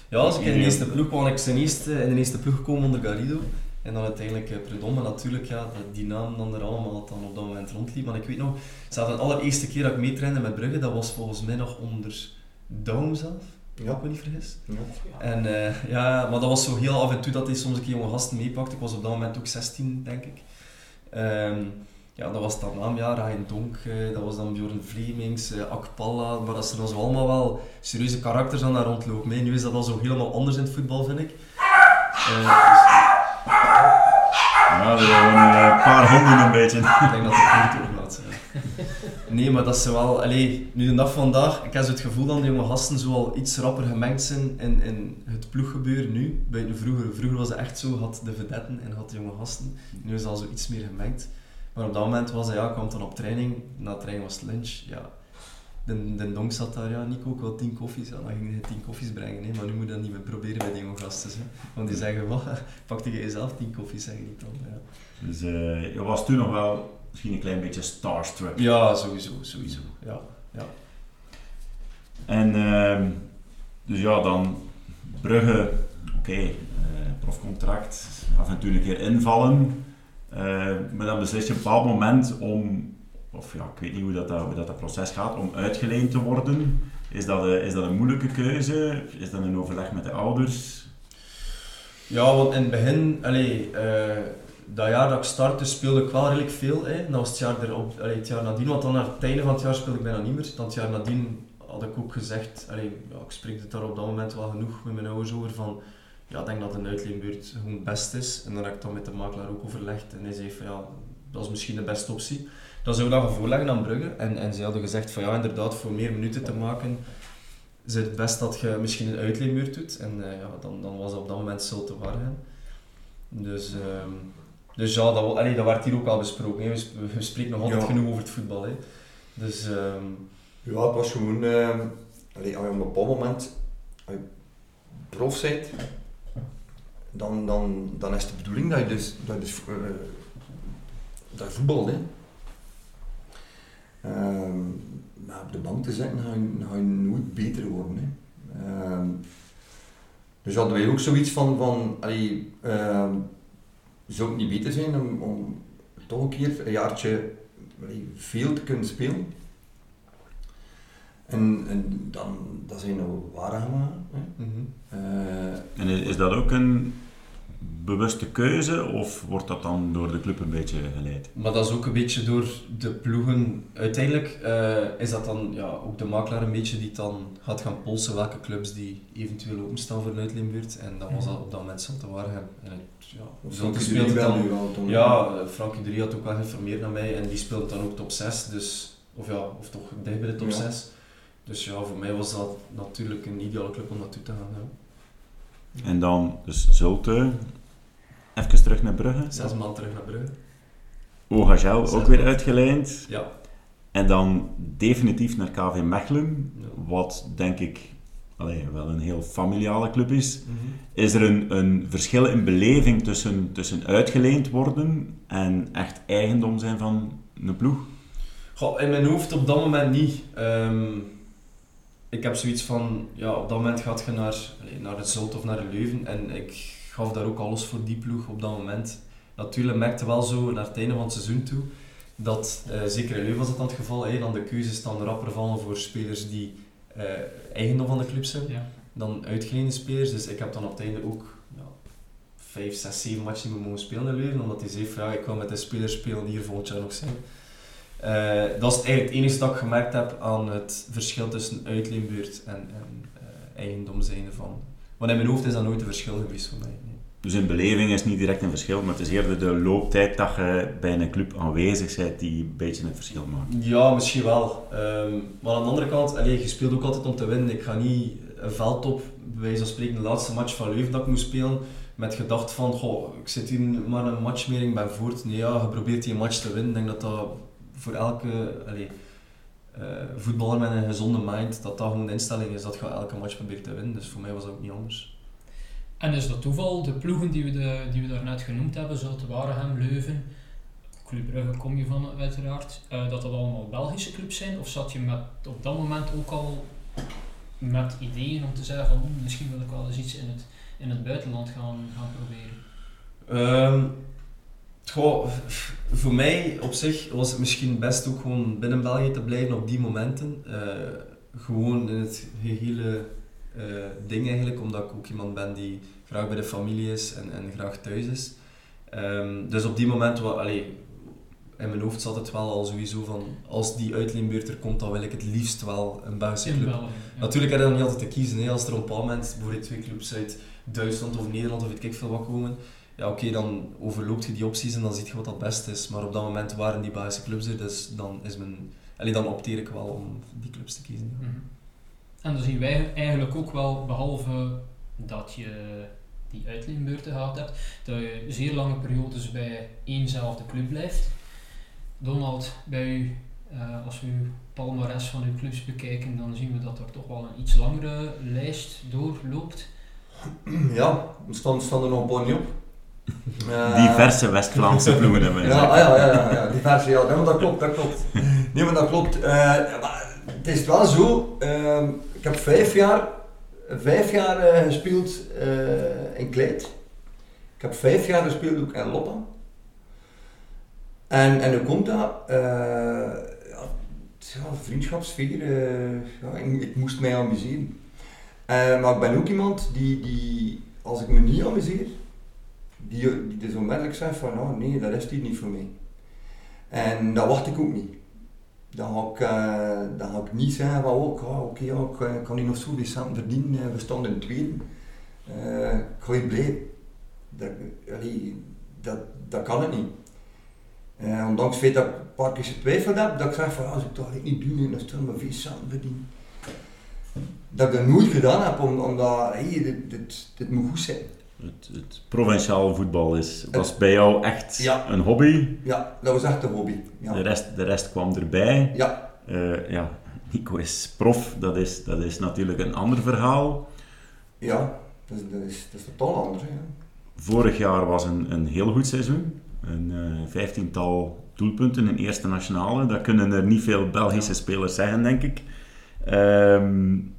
Ja, als ik in de eerste ploeg kwam, ik zijn eerste, in de eerste ploeg gekomen onder Garrido. En dan uiteindelijk eh, Predom, maar natuurlijk, ja, dat- die naam dan er allemaal dan op dat moment rondliep. Maar ik weet nog, zelfs de allereerste keer dat ik meetrainde met Brugge, dat was volgens mij nog onder Daum zelf, Ja. ik me niet vergis. Ja. En eh, ja, maar dat was zo heel af en toe dat hij soms een keer jonge gasten meepakte. Ik was op dat moment ook 16, denk ik. Ehm, ja, dat was dan naam, ja, Ryan Donk, eh, dat was dan Bjorn Vlemings, eh, Akpala, maar dat zijn dan zo allemaal wel serieuze karakters aan daar rondlopen. Nu is dat al zo helemaal anders in het voetbal, vind ik. Eh, ja, een paar honden een beetje. ik denk dat het goed doorgaat. ja. Nee, maar dat ze wel... Allee, nu de dag van vandaag, ik heb zo het gevoel dat de jonge gasten zo al iets rapper gemengd zijn in, in het ploeggebeuren nu. Buiten vroeger, vroeger was het echt zo, had de vedetten en had de jonge gasten. Nu is al zo iets meer gemengd. Maar op dat moment was hij, ja, kwam dan op training. Na training was het lunch, ja. De, de donk zat daar, ja, Nico, ik wil tien koffies. Ja, dan ging hij tien koffies brengen, hè. maar nu moet je dat niet meer proberen bij die jonge gasten. Hè. Want die zeggen, wat, pakte jij zelf tien koffies, zeggen die dan. Ja. Dus eh, je was toen nog wel misschien een klein beetje starstruck. Ja, sowieso, sowieso. Ja, ja. En ehm, dus ja, dan Brugge, oké, eh, profcontract, af en toe een keer invallen. Eh, maar dan beslis je op een bepaald moment om, of ja, ik weet niet hoe dat, dat, proces gaat, om uitgeleend te worden. Is dat, een, is dat een moeilijke keuze? Is dat een overleg met de ouders? Ja, want in het begin, allee, eh, dat jaar dat ik startte, speelde ik wel redelijk veel. Hè. Dat was het jaar, erop, allee, het jaar nadien, want dan aan het einde van het jaar speelde ik bijna niet meer. Dan het jaar nadien had ik ook gezegd, allee, ja, ik spreek het daar op dat moment wel genoeg met mijn ouders over, van ja, ik denk dat een uitleenbeurt gewoon het best is. En dan heb ik dat met de makelaar ook overlegd en hij zei ja, dat is misschien de beste optie. Dan zou ik dat gaan voorleggen aan Brugge en, en zij hadden gezegd van ja, inderdaad, voor meer minuten te maken is het best dat je misschien een uitleenbeurt doet. En eh, ja, dan, dan was dat op dat moment zo te wargen. Dus, ehm, dus ja, dat, allee, dat werd hier ook al besproken. Hè. We, we spreken nog altijd Ja. genoeg over het voetbal. Hè. Dus ehm, Ja, het was gewoon... eh allee, als je op een bepaald moment als je prof bent, dan, dan, dan is de bedoeling dat je dus, dat je dus eh, dat je voetbalt. Hè. Ehm, maar op de bank te zitten, ga je, ga je nooit beter worden. Hè. Ehm, dus hadden wij ook zoiets van, van allee, ehm, zou het niet beter zijn om, om toch een keer een jaartje allee, veel te kunnen spelen? En, en dan, dat zijn we waar gaan. Eh, En is dat ook een bewuste keuze of wordt dat dan door de club een beetje geleid? Maar dat is ook een beetje door de ploegen. Uiteindelijk eh, is dat dan ja, ook de makelaar een beetje die dan gaat gaan polsen welke clubs die eventueel openstaan voor een uitleenbeurt. En dat was dat op dat moment zo te waar En het, ja, Frankie speelt de het Riel dan- nu wel. Ja, eh, Frankie had ook wel geïnformeerd naar mij en die speelde dan ook top 6, dus, of ja, of toch dicht bij de top Ja. 6. Dus ja, voor mij was dat natuurlijk een ideale club om naartoe te gaan. Ja. En dan dus Zulte, even terug naar Brugge. Zes maanden terug naar Brugge. Ogagel ook weer uitgeleend. Ja. En dan definitief naar KV Mechelen, Ja. wat denk ik allee, wel een heel familiale club is. Mhm. Is er een, een verschil in beleving tussen, tussen uitgeleend worden en echt eigendom zijn van een ploeg? Goh, in mijn hoofd op dat moment niet. Ehm, ik heb zoiets van, ja, op dat moment gaat je naar, naar het Zult of naar de Leuven en ik gaf daar ook alles voor die ploeg op dat moment. Natuurlijk merkte wel zo naar het einde van het seizoen toe dat, eh, zeker in Leuven was dat dan het geval, hè, dan de keuzes dan rapper vallen voor spelers die eh, eigendom van de club zijn Ja. dan uitgeleende spelers. Dus ik heb dan op het einde ook ja, 5, 6, 7 matchen niet mogen spelen in Leuven, omdat hij zei van ja, ik wil met de spelers spelen die hier volgend jaar nog zijn. Eh, dat is eigenlijk het enige dat ik gemerkt heb aan het verschil tussen uitleenbeurt en, en eh, eigendom zijnde van. Want in mijn hoofd is dat nooit een verschil geweest voor mij. Dus in beleving is niet direct een verschil, maar het is eerder de looptijd dat je bij een club aanwezig bent die een beetje het verschil maakt. Ja, misschien wel. Ehm, maar aan de andere kant, allee, je speelt ook altijd om te winnen. Ik ga niet een veld op bij wijze van spreken de laatste match van Leuven dat ik moest spelen, met gedacht van, goh, ik zit hier maar een match meer, ik ben voort. Nee ja, je probeert die match te winnen. Ik denk dat dat voor elke uh, voetballer met een gezonde mind, dat dat gewoon de instelling is dat je elke match probeert te winnen. Dus voor mij was dat ook niet anders. En is dat toeval, de ploegen die we, die we daarnet genoemd hebben, zoals Waregem, Leuven, Club Brugge kom je van uiteraard, uh, dat dat allemaal Belgische clubs zijn? Of zat je met, op dat moment ook al met ideeën om te zeggen van hm, misschien wil ik wel eens iets in het, in het buitenland gaan, gaan proberen? Um, goh, voor mij op zich was het misschien best ook gewoon binnen België te blijven op die momenten. Uh, gewoon in het gehele ding eigenlijk, omdat ik ook iemand ben die graag bij de familie is en, en graag thuis is. Um, dus op die moment, wat, allee, in mijn hoofd zat het wel al sowieso van, als die uitleenbeurt er komt, dan wil ik het liefst wel een Belgische club. België, ja. Natuurlijk heb je dan niet altijd te kiezen, hè. als er op een bepaald moment bijvoorbeeld twee clubs uit Duitsland of Nederland of weet ik veel wat komen, ja oké, okay, dan overloopt je die opties en dan zie je wat dat best is. Maar op dat moment waren die Belgische clubs er, dus dan, is men, allee, dan opteer ik wel om die clubs te kiezen. Ja. Mm -hmm. En dan zien wij eigenlijk ook wel, behalve dat je die uitleenbeurten gehad hebt, dat je zeer lange periodes bij éénzelfde club blijft. Donald, bij u, uh, als we uw palmares van uw clubs bekijken, dan zien we dat er toch wel een iets langere lijst doorloopt. Ja, er staan, er nog een paar niet op. Uh, diverse West-Vlaamse ploegen hebben we. ja, ah, ja, ja, ja, ja, diverse, ja, nee, dat klopt, dat klopt. Nee, maar dat klopt. Uh, maar het is wel zo, uh, ik heb vijf jaar, vijf jaar gespeeld in Kleid. Ik heb vijf jaar gespeeld ook in Loppen. En, en hoe komt dat? Uh, ja, ja, vriendschapssfeer, uh, ja, ik, moest mij amuseren. Maar ik ben ook iemand die, die, als ik me niet amuseer, die, die dus onmiddellijk zegt van oh, nee, dat is hier niet voor mij. En dat wacht ik ook niet. Dan ga ik, ga ik niet zeggen van oh, oké, okay, ja, ik kan hier nog zoveel cent verdienen, we staan in het tweede. ik ga je blijven. Dat, dat, dat kan het niet. Uh, ondanks het feit dat ik een paar keer getwijfeld heb, dat ik zeg van als ik toch niet doe, dan stel me veel cent verdienen. Dat ik dat nooit gedaan heb, omdat hey, dit, dit, dit moet goed zijn. Het, het provinciaal voetbal is, was het, bij jou echt ja. een hobby? Ja, dat was echt een hobby. Ja. De, rest, de rest kwam erbij. Ja. Uh, ja. Nico is prof, dat is, dat is natuurlijk een ander verhaal. Ja, dat is, dat is, dat is totaal anders. Ja. Vorig jaar was een, een heel goed seizoen een uh, vijftiental doelpunten in eerste nationale. Dat kunnen er niet veel Belgische spelers zeggen, denk ik. Um,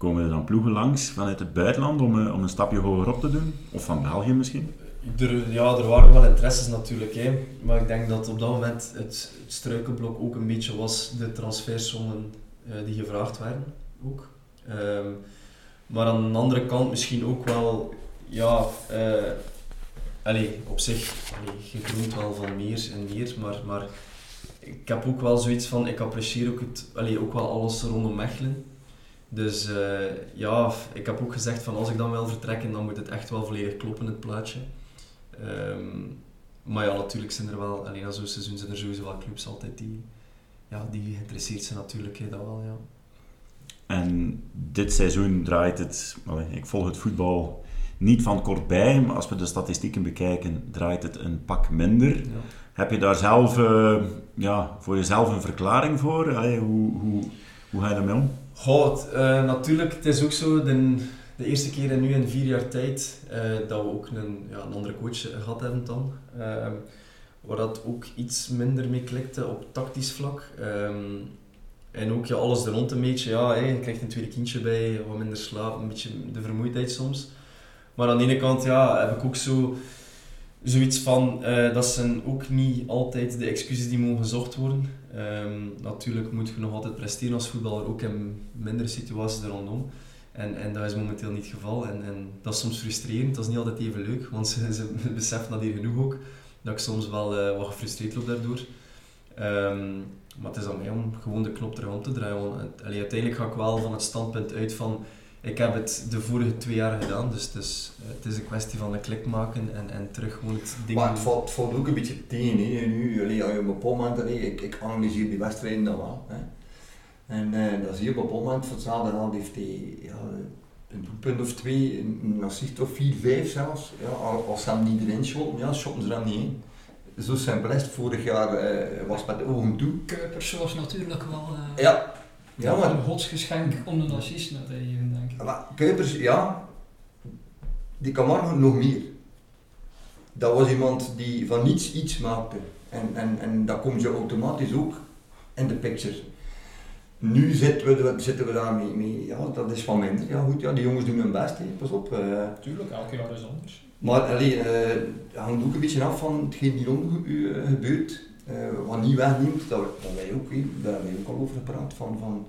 komen er dan ploegen langs vanuit het buitenland om, uh, om een stapje hoger op te doen? Of van België misschien? Er, ja, er waren wel interesses natuurlijk, maar ik denk dat op dat moment het, het struikelblok ook een beetje was de transfersommen uh, die gevraagd werden. Ook. Um, maar aan de andere kant misschien ook wel ja, allee, op zich, je droomt wel van meer en meer, maar, maar ik heb ook wel zoiets van, ik apprecieer ook, het, allee, ook wel alles rondom Mechelen. Dus uh, ja, ik heb ook gezegd van als ik dan wil vertrekken, dan moet het echt wel volledig kloppen, het plaatje. Um, maar ja, natuurlijk zijn er wel, alleen na zo'n seizoen zijn er sowieso wel clubs altijd die, ja, die geïnteresseerd zijn natuurlijk, hè, dat wel, ja. En dit seizoen draait het, ik volg het voetbal niet van kort bij, maar als we de statistieken bekijken, draait het een pak minder. Ja. Heb je daar zelf uh, ja, voor jezelf een verklaring voor? Allee, hoe, hoe, hoe ga je daarmee om? Goh, uh, natuurlijk, het is ook zo, de, de eerste keer in nu in vier jaar tijd, uh, dat we ook een, ja, een andere coach gehad hebben dan. Ehm, waar dat ook iets minder mee klikte op tactisch vlak. Um, en ook ja, alles er rond een beetje, ja, je krijgt een tweede kindje bij, wat minder slaap, een beetje de vermoeidheid soms. Maar aan de ene kant ja, heb ik ook zo, zoiets van, dat zijn ook niet altijd de excuses die mogen gezocht worden. Um, natuurlijk moet je nog altijd presteren als voetballer, ook in mindere situaties er rondom. En, en dat is momenteel niet het geval. En, en dat is soms frustrerend, dat is niet altijd even leuk, want ze, beseffen dat hier genoeg ook. Dat ik soms wel uh, wat gefrustreerd loop daardoor. Um, maar het is aan mij om gewoon de knop terug om te draaien. Want, allee, uiteindelijk ga ik wel van het standpunt uit van ik heb het de vorige twee jaar gedaan, dus het is, het is een kwestie van een klik maken en, en terug gewoon het ding Maar het valt, het valt ook een beetje tegen, hè. nu, allee, op een bepaald moment, ik, ik analyseer die wedstrijden dan wel. Hè. En uh, dan zie je op een bepaald moment, voor hetzelfde geld heeft hij ja, een doelpunt of twee, een, een assist of vier, vijf zelfs. Ja, al- als ze hem niet erin schoten, ja, schotten ze hem niet in. Zo simpel is het. Vorig jaar eh, was met de ogen toe. Kuipers was natuurlijk wel eh, Ja, ja maar een godsgeschenk om de net te geven, denk ik. Maar Kuipers, ja, die kan maar nog meer. Dat was iemand die van niets iets maakte. En, en, en dat komt je automatisch ook in de picture. Nu zitten we, zitten we daar mee, mee, ja, dat is van minder. Ja goed, ja, die jongens doen hun best, hè. pas op. eh. Tuurlijk, elk jaar is anders. maar allee, eh, het hangt ook een beetje af van hetgeen die rond u eh, gebeurt. Eh, wat niet wegneemt, dat, dat wij ook, daar hebben we ook al over gepraat, van, van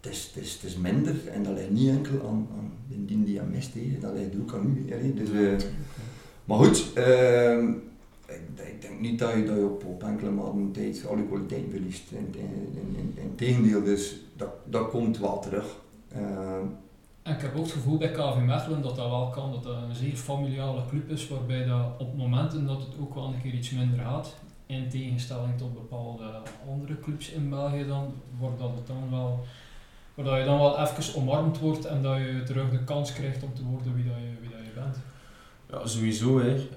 het, is, het, is, het is minder en dat ligt niet enkel aan, aan de die die aan mist, dat ligt ook aan u. Dus, eh, maar goed, ehm, ik, ik denk niet dat je, dat je op, op enkele maanden tijd alle kwaliteit verliest. In, in, in, in, in tegendeel, dus dat, dat komt wel terug. Ehm, En ik heb ook het gevoel bij KV Mechelen dat dat wel kan, dat dat een zeer familiale club is, waarbij dat op momenten dat het ook wel een keer iets minder gaat, in tegenstelling tot bepaalde andere clubs in België dan, wordt dat het dan wel, waar je dan wel even omarmd wordt en dat je terug de kans krijgt om te worden wie dat je, wie dat je bent. Ja, sowieso. Hè.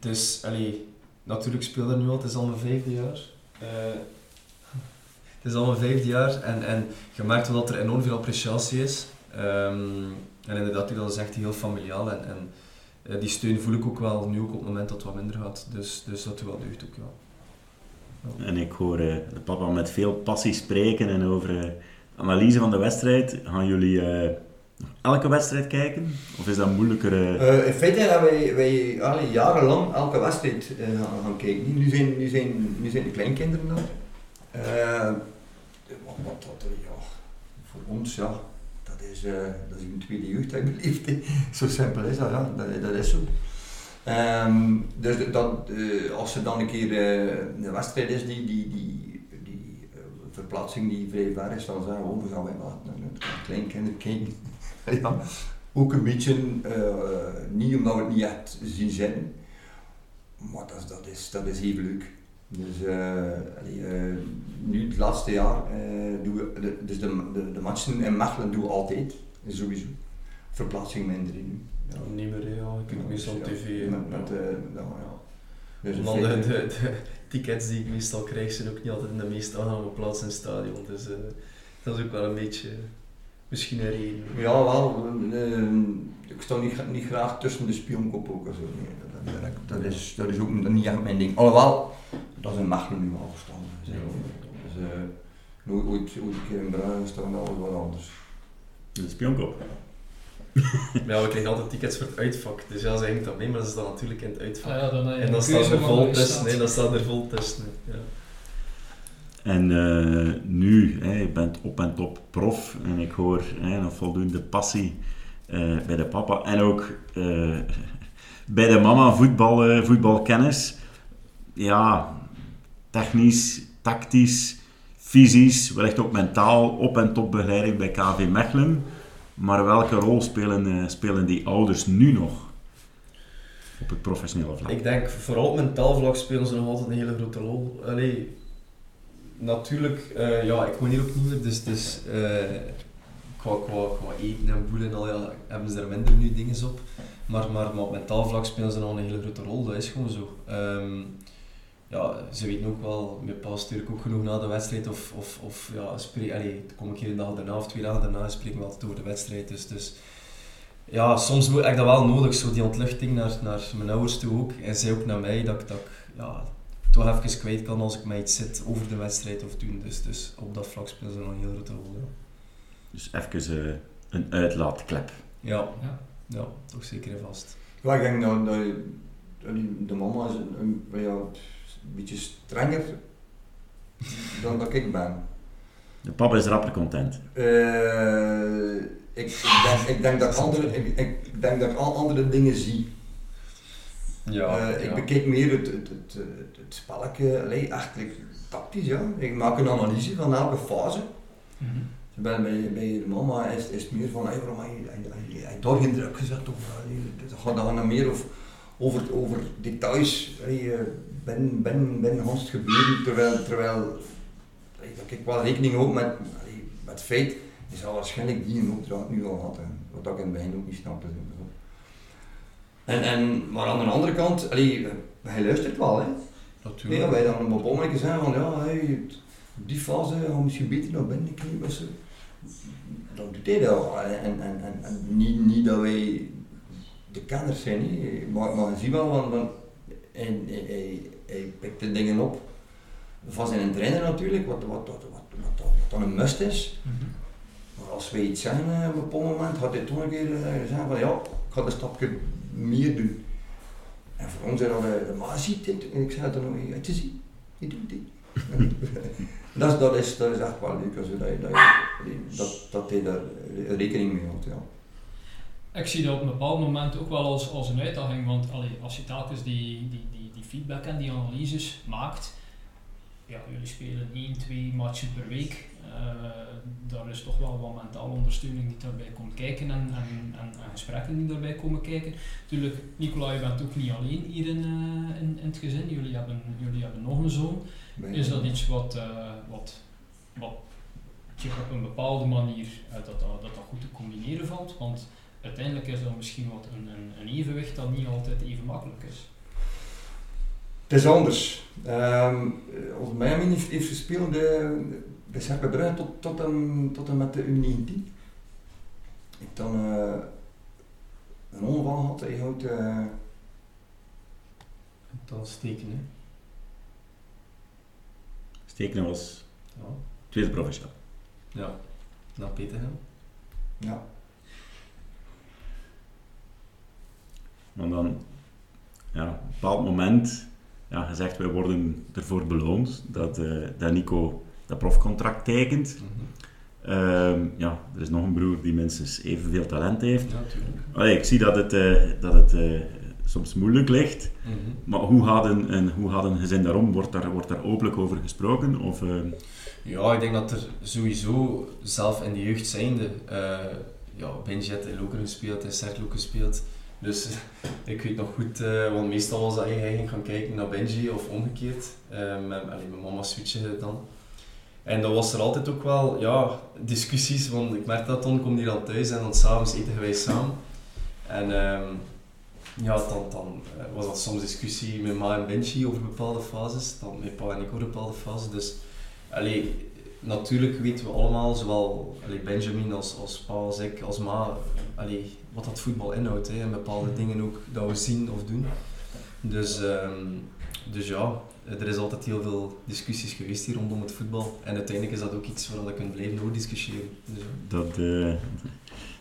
Is, allee, natuurlijk speel er nu al, het is al mijn vijfde jaar. Eh, het is al mijn vijfde jaar en, en je merkt wel dat er enorm veel appreciatie is. Ehm, en inderdaad, dat is echt heel familiaal en, en die steun voel ik ook wel nu ook op het moment dat het wat minder gaat. Dus, dus dat doet wel deugd ook, ja. En ik hoor eh, de papa met veel passie spreken en over eh, analyse van de wedstrijd. Gaan jullie eh, elke wedstrijd kijken? Of is dat moeilijker? eh? Eh, in feite hebben wij, wij allee, jarenlang elke wedstrijd eh, gaan, gaan kijken. Nu zijn, nu, zijn, nu zijn de kleinkinderen daar. Eh, wat, wat dat, eh, ja, voor ons, ja, is, eh, dat is een tweede jeugd beleefd heb. Zo simpel is dat, dat, dat is zo. Ehm, dus dat, eh, als er dan een keer eh, een wedstrijd is die, die, die, die eh, verplaatsing die vrij ver is, dan zeggen we, oh, we gaan naar naar kleinkinderen kijken. ja ook een beetje, eh, niet omdat we het niet echt zien zitten, maar dat, dat, is, dat is even leuk. Dus eh, eh, nu het laatste jaar eh, doen we, de, dus de, de, de matchen in Mechelen doen we altijd, sowieso. Verplaatsing minder in nu. Ja. Niet meer, ja. Ik kijk meestal op Ja, tv. Met, met, ja. eh, ja, ja. Dus de, de, de tickets die ik meestal krijg zijn ook niet altijd in de meest aangename plaats in het stadion. Dus dat is ook wel een beetje misschien een reden. Ja, wel. ik sta niet, niet graag tussen de spionkoppen ook. Zo. Nee, dat, dat, dat, is, dat is ook niet echt mijn ding. Alhoewel, dat is een Mechelen nu al verstaan. Dus, dus, eh, nooit ooit, ooit een keer in Bruin staan, dat was wat anders. De spionkop. Maar ja, we krijgen altijd tickets voor het uitvak. Dus ja, ze hangt dat mee, maar ze staan natuurlijk in het uitvak. Ah ja, dan, heb je en dan keuze er vol tussen. staat. Nee, dan staan er vol tussen. Ja. En eh, nu, hè, je bent op en top prof en ik hoor hè, een voldoende passie eh, bij de papa en ook eh, bij de mama voetbal, eh, voetbalkennis. Ja, technisch, tactisch, fysisch, wellicht ook mentaal op en top begeleiding bij KV Mechelen. Maar welke rol spelen, eh, spelen die ouders nu nog op het professionele vlak? Ik denk vooral op mentaal vlak spelen ze nog altijd een hele grote rol. Allee, natuurlijk, eh, ja, ik woon hier ook niet meer, dus, dus eh, qua, qua, eten en boelen en al, ja, hebben ze er minder nu dingen op. Maar, maar, maar op mentaal vlak spelen ze nog een hele grote rol, dat is gewoon zo. Ehm, ja, ze weten ook wel, mijn pa stuur ik ook genoeg na de wedstrijd, of, of, of ja, spreek, allee, dan kom ik hier een dag daarna of twee dagen daarna, spreken we altijd over de wedstrijd. Dus, dus ja, soms moet ik dat wel nodig, zo die ontluchting naar, naar mijn ouders toe ook. En zij ook naar mij, dat ik, dat ik ja, toch even kwijt kan als ik mij iets zit over de wedstrijd of doen. Dus, dus op dat vlak spelen ze nog een heel grote rol. Ja, Dus even eh, een uitlaatklep. ja, Ja. Ja toch zeker en vast. Ja, ik denk dat, de mama is een, een, ja, een beetje strenger dan dat ik ben. De papa is rapper content. Eh, ik, ik, denk, ik, denk dat ik andere, ik, ik denk dat ik al andere dingen zie. Ja, Eh, ik bekijk meer het, het, het, het, het spelletje, allee, eigenlijk tactisch. Ja. Ik maak een analyse van elke fase. Mhm. Bij, bij, bij de mama is, is het meer van, hey, waarom heb je, heb je, je daar geen druk gezet? Of, allee, het gaat dan meer over, over, over details eh, binnen, binnen, binnen het gebeuren. Terwijl, terwijl dat ik wel rekening hou met, met het feit die zal waarschijnlijk die een opdracht nu al hebben. Wat ik in het begin ook niet snapte. En, en, maar aan de andere kant, allee, hij luistert wel. Hè. Natuurlijk. Ja, wij dan op een moment zeggen van ja, hey, die fase gaan misschien beter naar binnen knieën. Dan doet hij dat. En, en, en, en niet, niet dat wij de kenners zijn, maar, maar je ziet wel, want, want hij, hij, hij, pikt de dingen op van zijn trainer natuurlijk, wat, wat, wat, wat, wat, wat dan een must is. Maar als wij iets zeggen eh, op een bepaald moment, had hij toch een keer eh, gezegd van ja, ik ga een stapje meer doen. En voor ons is dat de, de maas ziet dit. En ik zei dan het is ie, je doet dit. Dat, dat, is, dat is echt wel leuk, dat, dat, dat, dat hij daar rekening mee houdt. Ja. Ik zie dat op een bepaald moment ook wel als, als een uitdaging, want als je telkens die, die, die, die feedback en die analyses maakt, ja, jullie spelen 1, 2 matchen per week, eh daar is toch wel wat mentale ondersteuning die daarbij komt kijken en, en, en, en gesprekken die daarbij komen kijken. Natuurlijk, Nicola, je bent ook niet alleen hier in, eh, in, in het gezin, jullie hebben, jullie hebben nog een zoon. Is dat iets wat, eh, wat, wat je op een bepaalde manier eh, dat, dat, dat goed te combineren valt? Want uiteindelijk is dat misschien wat een, een, een evenwicht dat niet altijd even makkelijk is. Het is anders. Ehm als Miami heeft, heeft gespeeld bij, bij Cercle Brugge tot, tot, en, tot en met de U19. Ik heb dan eh, een ongeval gehad. Hij houdt, eh, Dan steken, hè. Stekenen was Ja. tweede provinciaal. Ja. Naar Peterhem. ja, Maar dan, ja, op een bepaald moment, ja, gezegd, wij worden ervoor beloond dat, eh, dat Nico dat profcontract tekent. Ehm, ja, er is nog een broer die minstens evenveel talent heeft. Ja. Allee, ik zie dat het, eh, dat het eh, soms moeilijk ligt, maar hoe gaat een, een, hoe gaat een gezin daarom? Wordt daar, wordt daar openlijk over gesproken? Of, eh, Ja, ik denk dat er sowieso, zelf in de jeugd zijnde, eh ja, Benji heeft in Lokeren gespeeld, in Cercle ook gespeeld. Dus ik weet nog goed, want meestal was dat hij ging gaan kijken naar Benji of omgekeerd. Allee, mijn mama switchen dan. En dan was er altijd ook wel ja, discussies, want ik merk dat dan, komt hier dan thuis en dan s'avonds eten wij samen. En ehm, ja, dan, dan eh, was dat soms discussie met ma en Benji over bepaalde fases, dan met pa en ik over bepaalde fases. Dus Allee, natuurlijk weten we allemaal, zowel allee, Benjamin als, als pa, als ik, als ma, allee, wat dat voetbal inhoudt. Hè, en bepaalde dingen ook dat we zien of doen. Dus, ehm, dus ja, er is altijd heel veel discussies geweest hier rondom het voetbal. En uiteindelijk is dat ook iets waar je kunt blijven over discussiëren. Dus, dat, eh,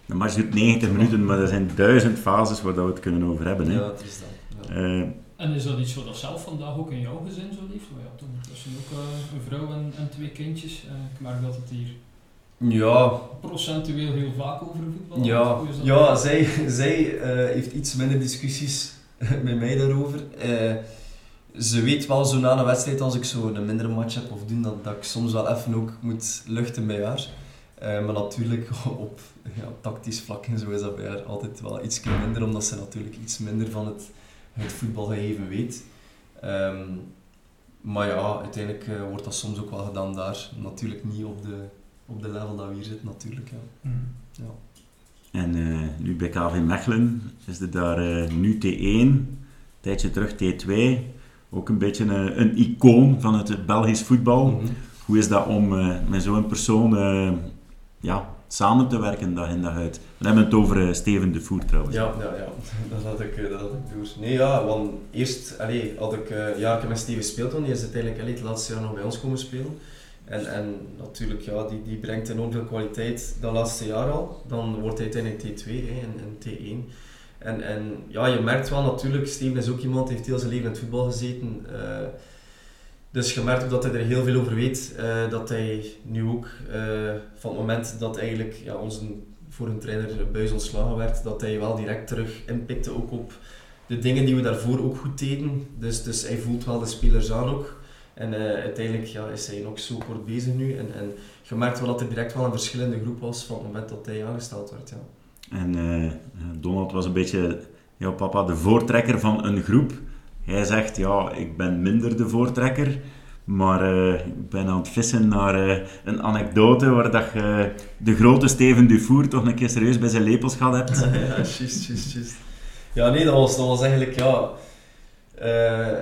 de match duurt 90 minuten, maar er zijn duizend fases waar dat we het kunnen over hebben. Hè. ja, het is dat. Ja. Eh, En is dat iets wat dat zelf vandaag ook in jouw gezin zo leeft? Maar ja, toen tussen ook eh, een vrouw en, en twee kindjes. Eh, ik merk dat het hier ja, procentueel heel vaak over voetbal gaat. Ja, dat? ja zij, zij eh, heeft iets minder discussies met mij daarover. Ze weet wel zo na een wedstrijd als ik zo een mindere match heb of doen, dat, dat ik soms wel even ook moet luchten bij haar. Eh, maar natuurlijk op ja, tactisch vlak en zo is dat bij haar altijd wel iets minder, omdat ze natuurlijk iets minder van het, het voetbalgegeven weet. Ehm, maar ja, uiteindelijk eh, wordt dat soms ook wel gedaan daar. Natuurlijk niet op de, op de level dat we hier zitten, natuurlijk. Ja. Hmm. En eh, nu bij KV Mechelen is er daar nu T1, een tijdje terug T2. Ook een beetje een, een icoon van het Belgisch voetbal. Mhm. Hoe is dat om eh, met zo'n persoon eh, ja, samen te werken dag in dag uit? We hebben het over eh, Steven de Voer trouwens. Ja, ja, ja. Dat had ik, dat had ik door. Nee, ja, want eerst allee, had ik ja, ik heb met Steven gespeeld, want die is uiteindelijk allee, het laatste jaar nog bij ons komen spelen. En, en natuurlijk, ja, die, die brengt enorm veel kwaliteit dat laatste jaar al. Dan wordt hij uiteindelijk T2 hè, en, en T1. En, en ja, je merkt wel natuurlijk, Steven is ook iemand die heeft heel zijn leven in het voetbal gezeten. Uh, dus je merkt ook dat hij er heel veel over weet. Uh, dat hij nu ook, uh, van het moment dat eigenlijk ja, onze voor een trainer Buis ontslagen werd, dat hij wel direct terug inpikte ook op de dingen die we daarvoor ook goed deden. Dus, dus hij voelt wel de spelers aan ook. En uiteindelijk ja, is hij nog zo kort bezig nu. En, en je merkt wel dat er direct wel een verschillende groep was van het moment dat hij aangesteld werd. Ja. En uh, Donald was een beetje, ja papa, de voortrekker van een groep. Hij zegt, ja, ik ben minder de voortrekker. Maar eh, ik ben aan het vissen naar eh, een anekdote waar dat je de grote Steven Dufour toch een keer serieus bij zijn lepels gehad hebt. ja, juist, juist, juist. Ja, nee, dat was, dat was eigenlijk, ja...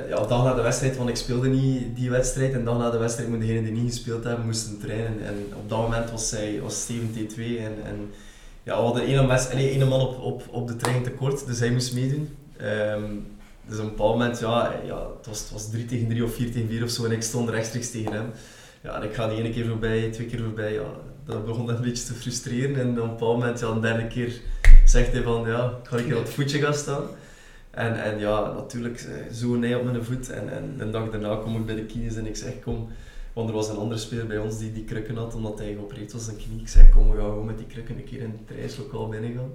Ja, dag na de wedstrijd, want ik speelde niet die wedstrijd. En dag na de wedstrijd moet degenen die niet gespeeld hebben, moesten trainen. En op dat moment was, zij, was Steven T2 en, en ja, we hadden één, mes, nee, één man op, op, op de trein tekort, dus hij moest meedoen. Um, dus op een bepaald moment, ja, ja het, was, het was 3 tegen 3 of 4 tegen 4 of zo en ik stond rechtstreeks tegen hem. Ja, en ik ga die ene keer voorbij, twee keer voorbij, ja, dat begon een beetje te frustreren. En op een bepaald moment, ja, derde keer zegt hij van, ja, ik ga een keer op het voetje gaan staan. En, en ja, natuurlijk, eh, zo hij op mijn voet. En, en de dag daarna kom ik bij de kines en ik zeg, kom, want er was een andere speler bij ons die die krukken had, omdat hij geopereerd was zijn knie. Ik zei, kom, we gaan gewoon met die krukken een keer in het trainingslokaal binnen gaan.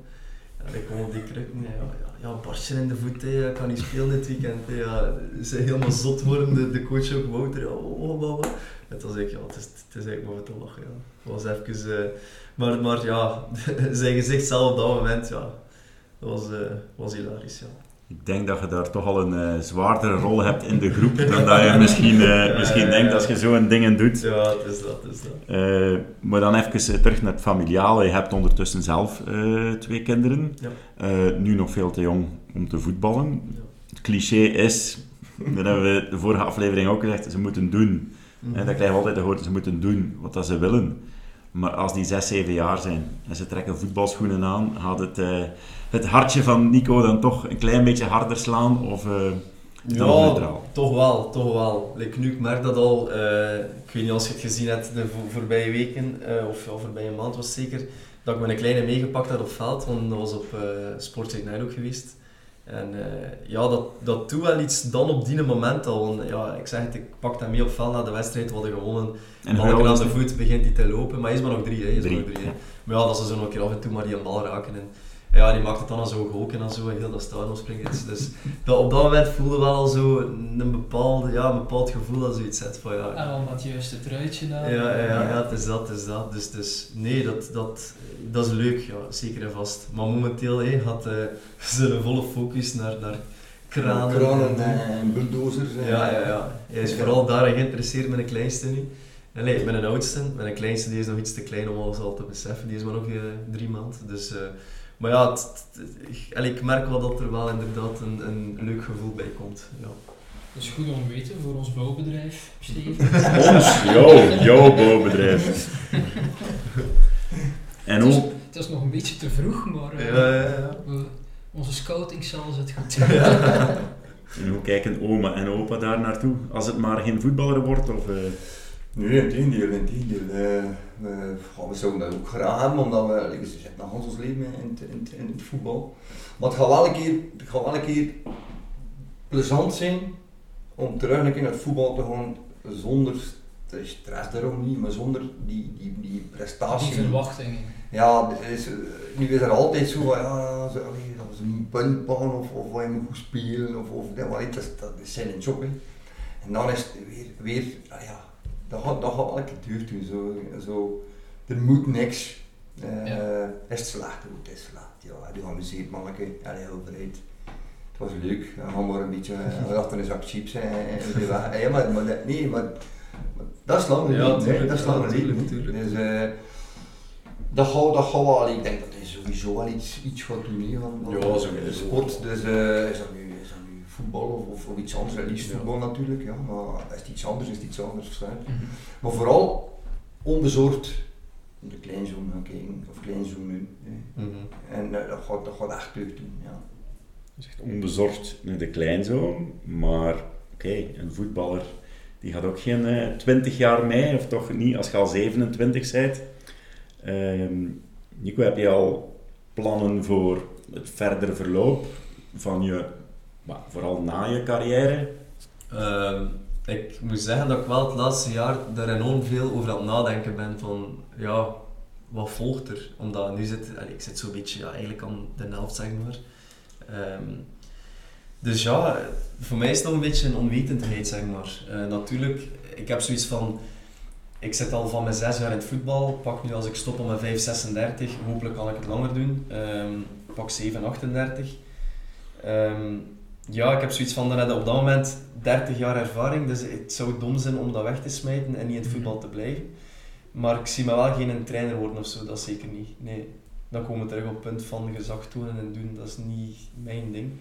En ik kom op die krukken, ja, ja, ja barstje in de voet, ik kan niet spelen dit weekend. Hè, ja, ze helemaal zot worden, de, de coach ook, Wouter, oh, oh, oh, oh. En toen zei ik, ja, het is, het is eigenlijk maar te lachen. Ja. Het was even, uh, maar, maar ja, zijn gezicht zelf op dat moment, ja, dat was, uh, was hilarisch. Ja. Ik denk dat je daar toch al een uh, zwaardere rol hebt in de groep dan dat je misschien, uh, misschien denkt als je zo'n dingen doet. Ja, dat is dat. Is dat. Uh, maar dan even terug naar het familiale. Je hebt ondertussen zelf twee kinderen. Ja. nu nog veel te jong om te voetballen. Ja. Het cliché is, dat hebben we de vorige aflevering ook gezegd, ze moeten doen. Mm -hmm. dat krijg je altijd te horen, ze moeten doen wat dat ze willen. Maar als die 6, 7 jaar zijn en ze trekken voetbalschoenen aan, gaat het het hartje van Nico dan toch een klein beetje harder slaan? Of uh, ja, neutraal? toch wel, toch wel. Like, nu, ik merk dat al, uh, ik weet niet als je het gezien hebt de voorbije weken, uh, of ja, voorbije maand was zeker, dat ik mijn kleine meegepakt had op veld, want dat was op uh, Sport ook geweest. En ja, dat, dat doet wel iets dan op die moment al. Want, ja, ik zeg het, ik pak hem mee op veld na de wedstrijd, we hadden gewonnen. En Balken aan de voet begint hij te lopen, maar hij is maar nog drie. Hè, is drie, nog drie ja. Maar ja, dat ze zo nog een keer af en toe maar die een bal raken. En, ja, die maakt het dan al zo gehoken en zo, en heel dat stadion springen. Dus, dus dat, op dat moment voelde wel al zo een, bepaalde, ja, een bepaald gevoel dat zoiets zet van ja. En dan dat juiste truitje daar. Ja, ja, ja, ja, het is dat, het is dat. Dus, dus nee, dat, dat, dat is leuk, ja, zeker en vast. Maar momenteel hey, had uh, ze een volle focus naar, naar kranen, kranen en, en bulldozers. Ja, ja, ja. Hij is vooral daarin geïnteresseerd met een kleinste nu. Nee, met een oudste, met een kleinste die is nog iets te klein om alles al te beseffen. Die is maar nog uh, drie maanden. Dus uh, maar ja, het, het, ik merk wel dat er wel inderdaad een, een leuk gevoel bij komt. Ja. Dat is goed om te weten voor ons bouwbedrijf, Steven. ons? Jouw, jouw bouwbedrijf. en hoe? Het, het is nog een beetje te vroeg, maar uh, ja, ja, ja. We, onze scoutingcel zit goed. en hoe kijken oma en opa daar naartoe? Als het maar geen voetballer wordt? Of, uh... Nee, in tegendeel, in tegendeel. Uh, we, we zouden dat ook graag hebben, omdat we, like, ze zitten nog ons leven in, in, in, het voetbal. Maar het gaat wel een keer, het gaat wel een keer plezant zijn om terug naar het voetbal te gaan zonder stress daarom niet, maar zonder die, die, die prestatie. Die verwachtingen. Ja, is, nu is er altijd zo van, ja, zo, allee, dat was een puntbaan of, of wat je moet goed spelen of, of dat, dat, dat is zijn job. Hè. En dan is het weer, weer ah, ja, dat gaat, dat gaat elke duur doen. Zo, zo, er moet niks. Uh, ja. Is het slecht? Goed, het is slecht. Ja, die geamuseerd manneke. Ja, heel breed. Het was leuk. We gaan maar een beetje, we dachten een zak chips en, en ja, maar, maar dat, nee, maar, maar dat is lang ja, niet. Dat is lang niet. Dus, uh, dat gaat, dat gaat wel, ik denk dat hij sowieso wel iets, iets gaat doen van, van ja, de sport. Dus is dat nu voetbal of, of, iets anders. Liefst voetbal natuurlijk, ja, maar is het iets anders, is het iets anders. Mm -hmm. Maar vooral onbezorgd de kleinzoon gaan kijken, of kleinzoon nu. Mm -hmm. En uh, dat, gaat, dat gaat echt terug doen. Ja. Dus echt onbezorgd naar de kleinzoon, maar oké, okay, een voetballer die gaat ook geen uh, eh, 20 jaar mee, of toch niet als je al 27 bent. Uh, Nico, heb je al plannen voor het verdere verloop van je maar vooral na je carrière? Uh, ik moet zeggen dat ik wel het laatste jaar er enorm veel over aan het nadenken ben van, ja, wat volgt er? Omdat nu zit, ik zit zo'n beetje ja, eigenlijk aan de helft, zeg maar. Um, dus ja, voor mij is nog een beetje een onwetendheid, zeg maar. Uh, natuurlijk, ik heb zoiets van, ik zit al van mijn zes jaar in het voetbal, pak nu als ik stop om mijn 5, 36, hopelijk kan ik het langer doen, um, pak 7, 38. Um, Ja, ik heb zoiets van, dan heb op dat moment 30 jaar ervaring, dus het zou dom zijn om dat weg te smijten en niet in het voetbal te blijven. Maar ik zie me wel geen trainer worden of zo, dat zeker niet. Nee, dan komen we terug op het punt van gezag tonen en doen, dat is niet mijn ding.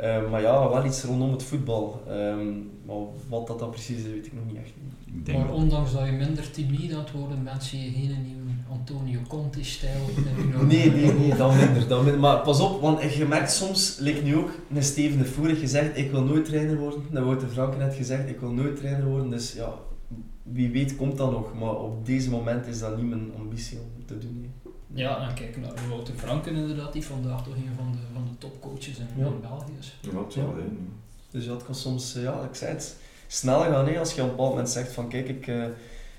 Uh, maar ja, wel iets rondom het voetbal. Um, maar wat dat dan precies is, weet ik nog niet echt. Maar ondanks dat je minder timide aan het worden bent, zie je geen nieuwe Antonio Conte-stijl. nee, nee, nee, dan minder, dan minder. Maar pas op, want je merkt soms, lijkt nu ook, een Steven de Voer gezegd, ik wil nooit trainer worden. Dan wordt de Frank net gezegd, ik wil nooit trainer worden. Dus ja, wie weet komt dat nog. Maar op deze moment is dat niet mijn ambitie om te doen. Ja, en kijk naar Wouter Franken inderdaad, die vandaag toch een van de, van de topcoaches in, ja. België is. Ja, dat ja. Dus dat kan soms, eh, ja, ik zei het, sneller gaan hè, als je op een bepaald moment zegt van kijk, ik, uh,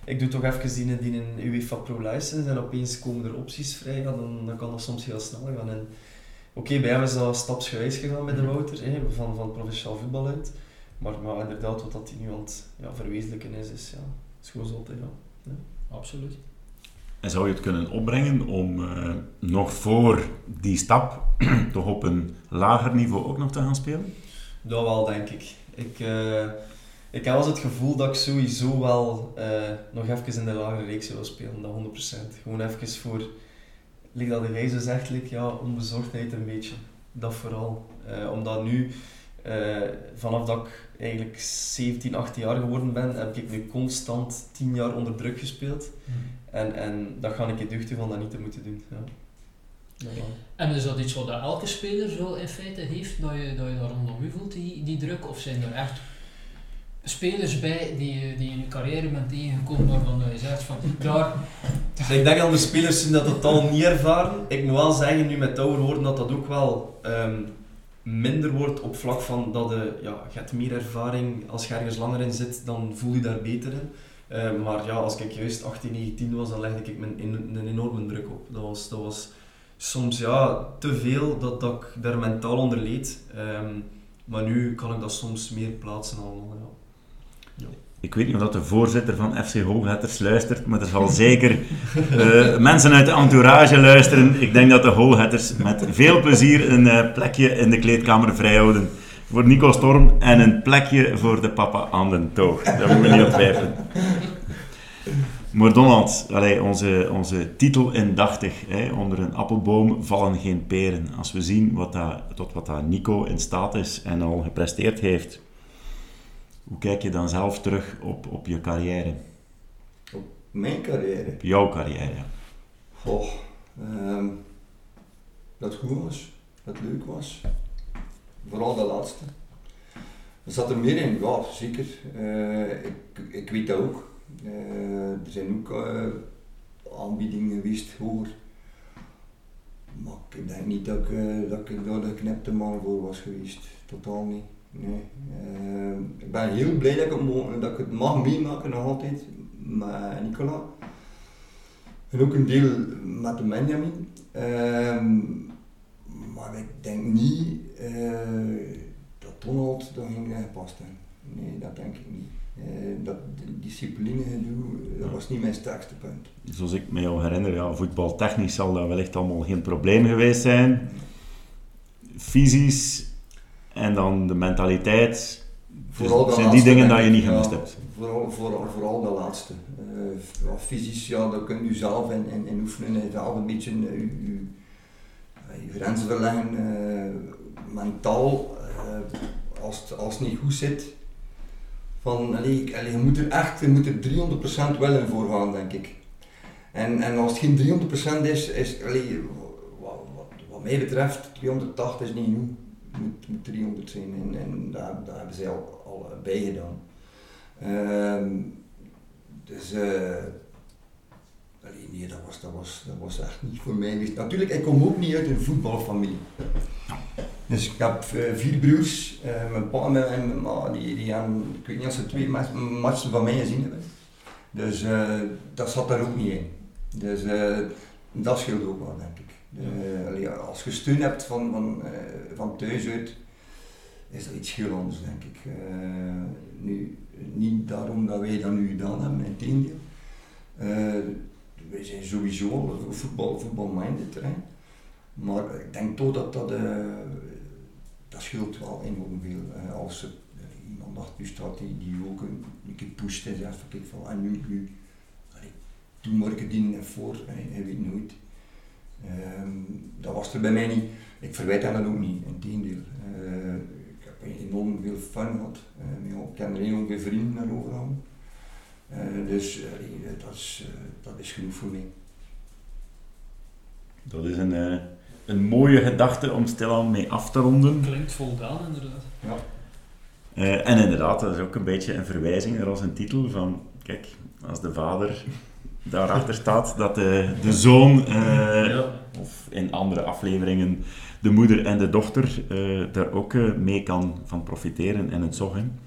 ik doe toch even die, die een UEFA Pro License en opeens komen er opties vrij, dan, dan kan dat soms heel snel gaan. En, Oké, bij hem is dat stapsgewijs gegaan met de mhm. Wouter, hè, van, van professioneel voetbal uit. Maar, maar inderdaad, wat dat hij nu aan het ja, verwezenlijken is, is, ja, is gewoon zo ja. ja. Absoluut. En zou je het kunnen opbrengen om uh, nog voor die stap toch op een lager niveau ook nog te gaan spelen? Dat wel, denk ik. Ik, uh, ik heb wel het gevoel dat ik sowieso wel uh, nog even in de lagere reeks wil spelen, dat 100%. Gewoon even voor, like dat zo zegt, like, ja, onbezorgdheid een beetje. Dat vooral. omdat nu, vanaf dat ik eigenlijk 17, 18 jaar geworden ben, heb ik nu constant 10 jaar onder druk gespeeld. Mm. En, en dat ga ik je duchten van dat niet te moeten doen. Ja. Ja. En is dat iets wat elke speler zo in feite heeft, dat je, dat je daar rondom je voelt, die, die druk? Of zijn er echt spelers bij die, die in je carrière bent tegengekomen waarvan je zegt van daar... Ik denk dat de spelers zijn dat totaal niet ervaren. Ik moet wel zeggen, nu met ouder worden, dat dat ook wel um, minder wordt op vlak van dat je, ja, je hebt meer ervaring. Als je ergens langer in zit, dan voel je daar beter in. Uh, maar ja, als ik juist 18, 19 was, dan legde ik me een, enorme druk op. Dat was, dat was soms ja, te veel dat, dat ik daar mentaal onder leed. Um, maar nu kan ik dat soms meer plaatsen allemaal. Ik weet niet of dat de voorzitter van FC Hoogletters luistert, maar er zal zeker uh, mensen uit de entourage luisteren. Ik denk dat de Hoogletters met veel plezier een uh, plekje in de kleedkamer vrijhouden voor Nico Storm en een plekje voor de papa aan de toog. Daar moeten we niet op twijfelen. Maar Donald, allee, onze, onze titel indachtig, hè, onder een appelboom vallen geen peren. Als we zien wat dat, tot wat dat Nico in staat is en al gepresteerd heeft, hoe kijk je dan zelf terug op, op je carrière? Op mijn carrière? Op jouw carrière, ja. Goh, um, dat het goed was, dat het leuk was. Vooral de laatste. Er zat er meer in, ja, zeker. Uh, ik, ik weet dat ook. Uh, er zijn ook uh, aanbiedingen geweest hoger. Maar ik denk niet dat ik, dat ik daar de knipte man voor was geweest. Totaal niet. Nee. ik ben heel blij dat ik, het, dat ik het mag meemaken nog altijd met Nicola. En ook een deel met de Benjamin. Ehm, maar ik denk niet uh, dat Donald ging gepast hebben. Nee, dat denk ik niet. Uh, dat discipline gedoe, dat was niet mijn sterkste punt. Zoals ik me jou herinner, ja, voetbaltechnisch zal dat wellicht allemaal geen probleem geweest zijn. Fysisch en dan de mentaliteit. Vooral de zijn die dingen dat je niet gemist hebt? Vooral, vooral, vooral de laatste. Uh, fysisch, ja, dat kun je zelf in, in, in oefenen, zelf een beetje uh, je grenzen verleggen, uh, mentaal, uh, als, het, als het niet goed zit. Van, allee, allee, je moet er echt je moet er 300% wel in voor gaan, denk ik. En, en als het geen 300% is, is allee, wat, wat, wat, mij betreft, 280 is niet genoeg. Moet, moet 300 zijn en, en daar, daar hebben ze al, al bij gedaan. Uh, dus uh, nee, dat was, dat, was, dat was echt niet voor mij. Natuurlijk, ik kom ook niet uit een voetbalfamilie. Dus ik heb uh, vier broers, mijn pa en mijn ma, die, die hebben, ik weet niet of ze twee matchen van mij gezien hebben. Dus uh, dat zat daar ook niet in. Dus dat scheelt ook wel, denk ik. De, als je steun hebt van, van, van thuis uit, is dat iets heel anders, denk ik. nu, niet daarom dat wij dat nu gedaan hebben, in tegendeel wij zijn sowieso voetbal, voetbalminded. Hè. Maar ik denk toch dat dat, uh, dat scheelt wel enorm veel. Eh, als er eh, iemand achter u staat die, die ook een, een keer en zegt van kijk van en nu, nu allee, toen het dienen en voor, hij weet nooit. Ehm, dat was er bij mij niet. Ik verwijt hem dat ook niet, in tegendeel. Uh, ik heb enorm veel fun gehad. Uh, ik heb er enorm veel vrienden naar overal. Uh, dus uh, dat, is, dat is genoeg voor mij. Dat is een, uh, een mooie gedachte om stilaan mee af te ronden. Klinkt voldaan, inderdaad. Ja. Uh, en inderdaad, dat is ook een beetje een verwijzing naar onze titel van, kijk, als de vader daarachter staat, dat de, de zoon, ja. of in andere afleveringen de moeder en de dochter, daar ook mee kan van profiteren en het zoggen.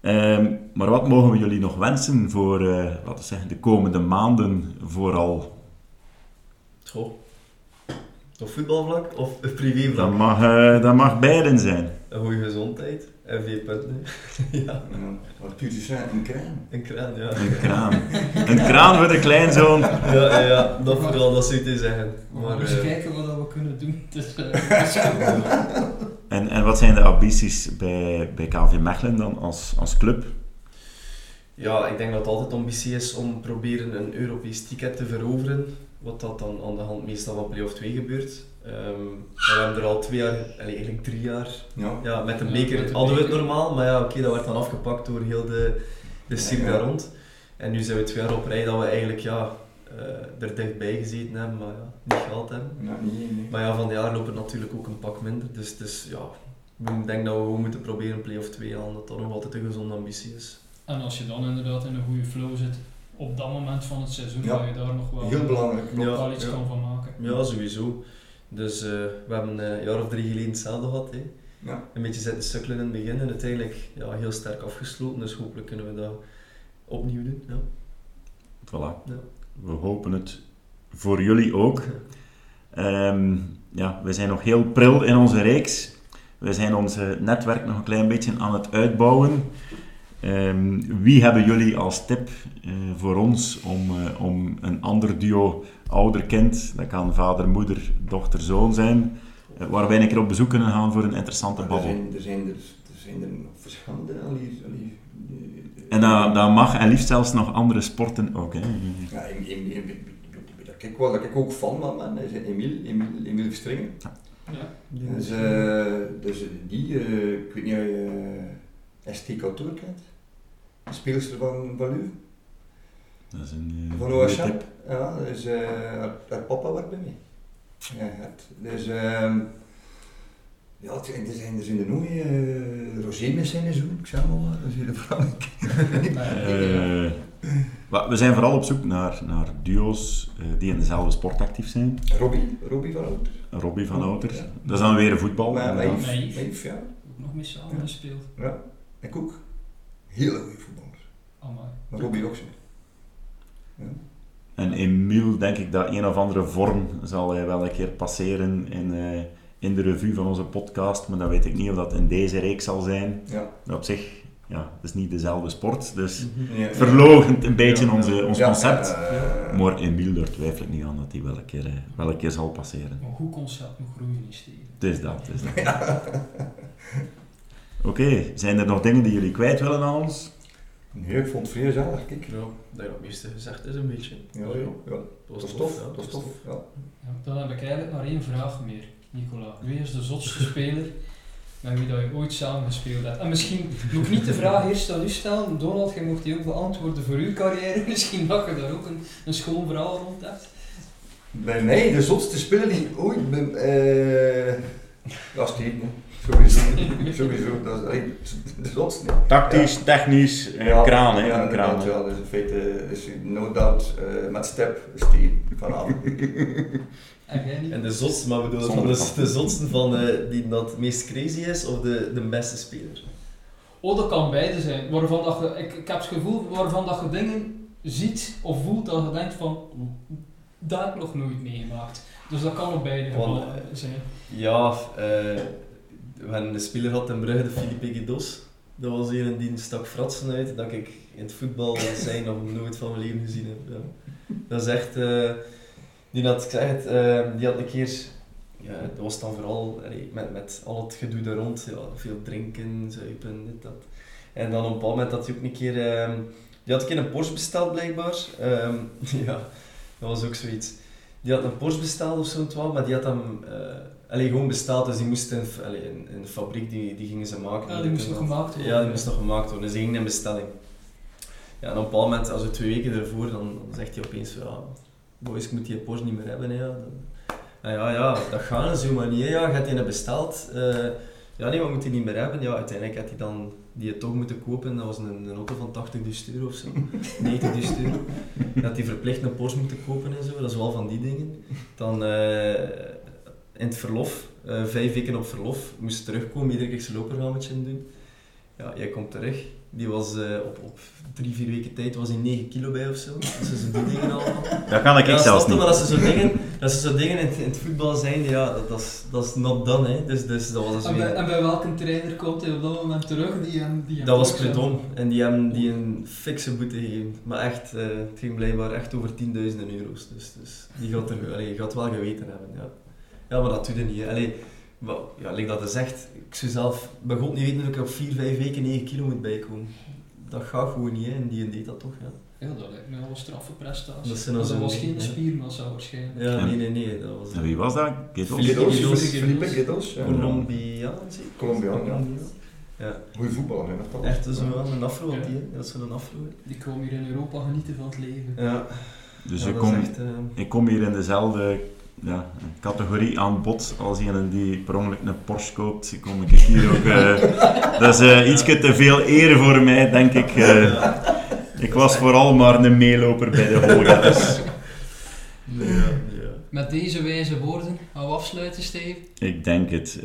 Um, maar wat mogen we jullie nog wensen voor, laten we zeggen, de komende maanden vooral? Goh. Op voetbalvlak of privévlak? Dat mag, uh, dat mag beiden zijn. Een goede gezondheid en vier punten. ja. Wat? Een kraan? Een kraan, ja. Een kraan. Een kraan voor de kleinzoon. ja, ja, dat vooral, dat zou je zeggen. Maar, eens uh, kijken wat we kunnen doen. Dus, uh, en, en wat zijn de ambities bij, bij KV Mechelen dan als, als club? Ja, ik denk dat het altijd ambitie is om proberen een Europees ticket te veroveren wat dat dan aan de hand meestal van play-off 2 gebeurt. Um, we hebben er al twee jaar, allee, eigenlijk drie jaar, ja. Ja, met een beker ja, hadden we het normaal, maar ja, oké, okay, dat werd dan afgepakt door heel de, de circa ja, rond. En nu zijn we twee jaar op rij dat we eigenlijk ja, uh, er dichtbij gezeten hebben, maar ja, niet gehaald hebben. Nee, nee. Maar ja, van de jaar loopt het natuurlijk ook een pak minder, dus, dus ja, ik denk dat we gewoon moeten proberen play-off 2 halen, dat dat nog altijd een gezonde ambitie is. En als je dan inderdaad in een goede flow zit, op dat moment van het seizoen ja. dat je daar nog wel, Heel belangrijk. nog Ja, wel iets ja. kan van maken. Ja, sowieso. Dus uh, we hebben een jaar of drie geleden hetzelfde gehad. Hè. Ja. Een beetje zitten sukkelen in het begin en uiteindelijk ja, heel sterk afgesloten. Dus hopelijk kunnen we dat opnieuw doen. Ja. Voilà. Ja. We hopen het voor jullie ook. Um, ja, we zijn nog heel pril in onze reeks. We zijn ons netwerk nog een klein beetje aan het uitbouwen. Um, wie hebben jullie als tip uh, voor ons om, uh, om een ander duo ouder-kind, dat kan vader, moeder, dochter, zoon zijn, uh, waar wij een keer op bezoek kunnen gaan voor een interessante Er babbel? zijn er, zijn er, er, zijn er nog verschillende. allee, allee, En dat, dat mag, en liefst zelfs nog andere sporten ook. Hè? Ja, in, in, in, dat ik wel, dat ik ook fan van ben, is Emile, Emile, Emile Verstringen. Ja. Dus, uh, dus die, uh, ik weet niet of je uh, ST Couture kent, speelster van, van u. Dat is een uh, Van. Ja, dus uh, haar, haar papa werkt bij mij. Ja, het, dus uh, ja, er zijn, er zijn, er zijn er nog uh, Roger met zijn zoon, ik zeg maar maar, dat is heel belangrijk. uh, we zijn vooral op zoek naar, naar duo's die in dezelfde sport actief zijn. Robbie, Robbie van Outer. Robbie van Outer. Ja. Dat is dan weer een voetbal. Maar. Meif, ja. Ook nog mee samen gespeeld. Ja, ik ook. Hele goede voetballer. Amai. Maar Robbie ook zo. Ja. En Emiel, denk ik dat een of andere vorm zal hij wel een keer passeren in, uh, in de revue van onze podcast, maar dan weet ik niet of dat in deze reeks zal zijn. Ja. Maar op zich, ja, het is niet dezelfde sport, dus Ja, verlogent een beetje Ja, onze, ons Ja, concept. eh, Maar Emiel, daar twijfel ik niet aan dat hij wel een keer, uh, wel een keer zal passeren. Maar goed concept, nog groeien is tegen. Het is dat, het is dat. Oké, okay, zijn er nog dingen die jullie kwijt willen aan ons? Nee, ik vond het vrij gezellig, kijk. Ja, dat het meeste gezegd is een beetje. Ja, ja, ja. Dat Dat is tof, dat is tof. Ja. Ja, dan heb ik eigenlijk maar één vraag meer, Nicola. Wie is de zotste speler met wie dat je ooit samen gespeeld hebt? En misschien moet ik niet de vraag eerst aan u stellen. Donald, jij mocht die ook beantwoorden voor uw carrière. Misschien dat je daar ook een, een schoon verhaal rond hebt. Bij mij, de zotste speler die ooit ben... eh dat is niet, Sowieso. Sowieso. Dat is de. Tactisch, technisch, uh, kraan, hè? Ja, een kraan. ja, dus in feite is no doubt uh, met step is die vanavond. En de zotste, maar bedoel je van de, van. de zotste van uh, die dat het meest crazy is of de, de beste speler? Oh, dat kan beide zijn. Waarvan dat je, ik, ik heb het gevoel waarvan dat je dingen ziet of voelt dat je denkt van, dat heb ik nog nooit meegemaakt. Dus dat kan op beide gevallen zijn. Ja, uh, een speler gehad in Brugge, de Philippe Guidos. Dat was een die stak fratsen uit, dat ik in het voetbal zijn nog nooit van mijn leven gezien heb. Ja. Dat is echt, uh, die had, ik zeg het, uh, die had een keer ja, dat was dan vooral met, met al het gedoe daar rond, veel drinken, zuipen, dit, dat. En dan op een bepaald moment had hij ook een keer, ehm, die had een keer een Porsche besteld blijkbaar. Ehm, ja, dat was ook zoiets. Die had een Porsche besteld of zo, twaalf, maar die had hem uh, allee, gewoon besteld, dus die moest in, allee, in, in de fabriek, die, die gingen ze maken. Ja, die moest nog gemaakt worden. Ja, die moest nog gemaakt worden, dus die ging in bestelling. Ja, en op een bepaald moment, als we twee weken ervoor, dan, zegt hij opeens, ja, boys, ik moet die Porsche niet meer hebben. Hè, ja. Dan, ja, ja, dat gaat zo, maar niet. Hè. Ja, gaat hij een besteld? Uh, ja, nee, wat moet hij niet meer hebben? Ja, uiteindelijk had hij dan die toch moeten kopen. Dat was een, een auto van 80.000 euro of zo. 90.000 euro. Dat hij verplicht een Porsche moeten kopen en zo. Dat is wel van die dingen. Dan uh, in het verlof, uh, vijf weken op verlof, moest terugkomen, iedere keer zijn lopergametje doen. Ja, jij komt terug. Die was uh, op, op drie, vier weken tijd was hij 9 kilo bij of zo. Dat ze zo die dingen allemaal. Dat kan ik, ja, zelfs niet. Maar dat ze zo dingen, dat ze zo dingen in, in het voetbal zijn, ja, dat, dat, is, dat is not done. Hè. Dus, dus dat was en, bij, en bij welke trainer komt hij op dat moment terug? Die hem, die hem dat was Predom. En die hebben die een fikse boete gegeven. Maar echt, uh, het ging blijkbaar echt over 10.000 euro's. Dus, dus die gaat, er, allee, gaat wel geweten hebben. Ja, ja maar dat doet hij niet. Allee, maar, ja, like dat hij zegt, ik zou zelf bij God niet weten dat ik op 4, 5 weken 9 kilo moet bijkomen dat gaat gewoon niet, hè. en die deed dat toch. Ja, ja dat lijkt me wel een straffe prestatie. Dat, zijn dat zo, was geen spiermassa waarschijnlijk. Ja, nee, nee, nee. Dat was, en wie was dat? Gittels? Gittels, Felipe. Ja. Colombiaan, zeker? Colombiaan, ja. Ja. Goeie voetballer, hè, dat Echt, dat is wel een afro, die, dat is een afro. Die kwam hier in Europa genieten van het leven. Ja. Dus ja, ik, kom, echt, uh... ik kom hier in dezelfde ja, categorie aan bod als iemand die per ongeluk een Porsche koopt. Kom ik hier ook. Uh, dat is uh, iets te veel eer voor mij, denk ik. Uh, ik was vooral maar een meeloper bij de Holga. Dus. Ja, ja. Met deze wijze woorden gaan we afsluiten, Steve. Ik denk het.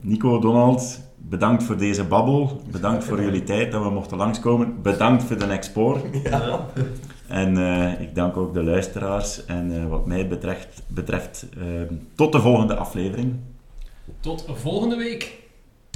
Nico, Donald, bedankt voor deze babbel. Bedankt voor jullie tijd dat we mochten langskomen. Bedankt voor de Expoor. Ja. En uh, ik dank ook de luisteraars. En uh, wat mij betreft, betreft uh, tot de volgende aflevering. Tot volgende week.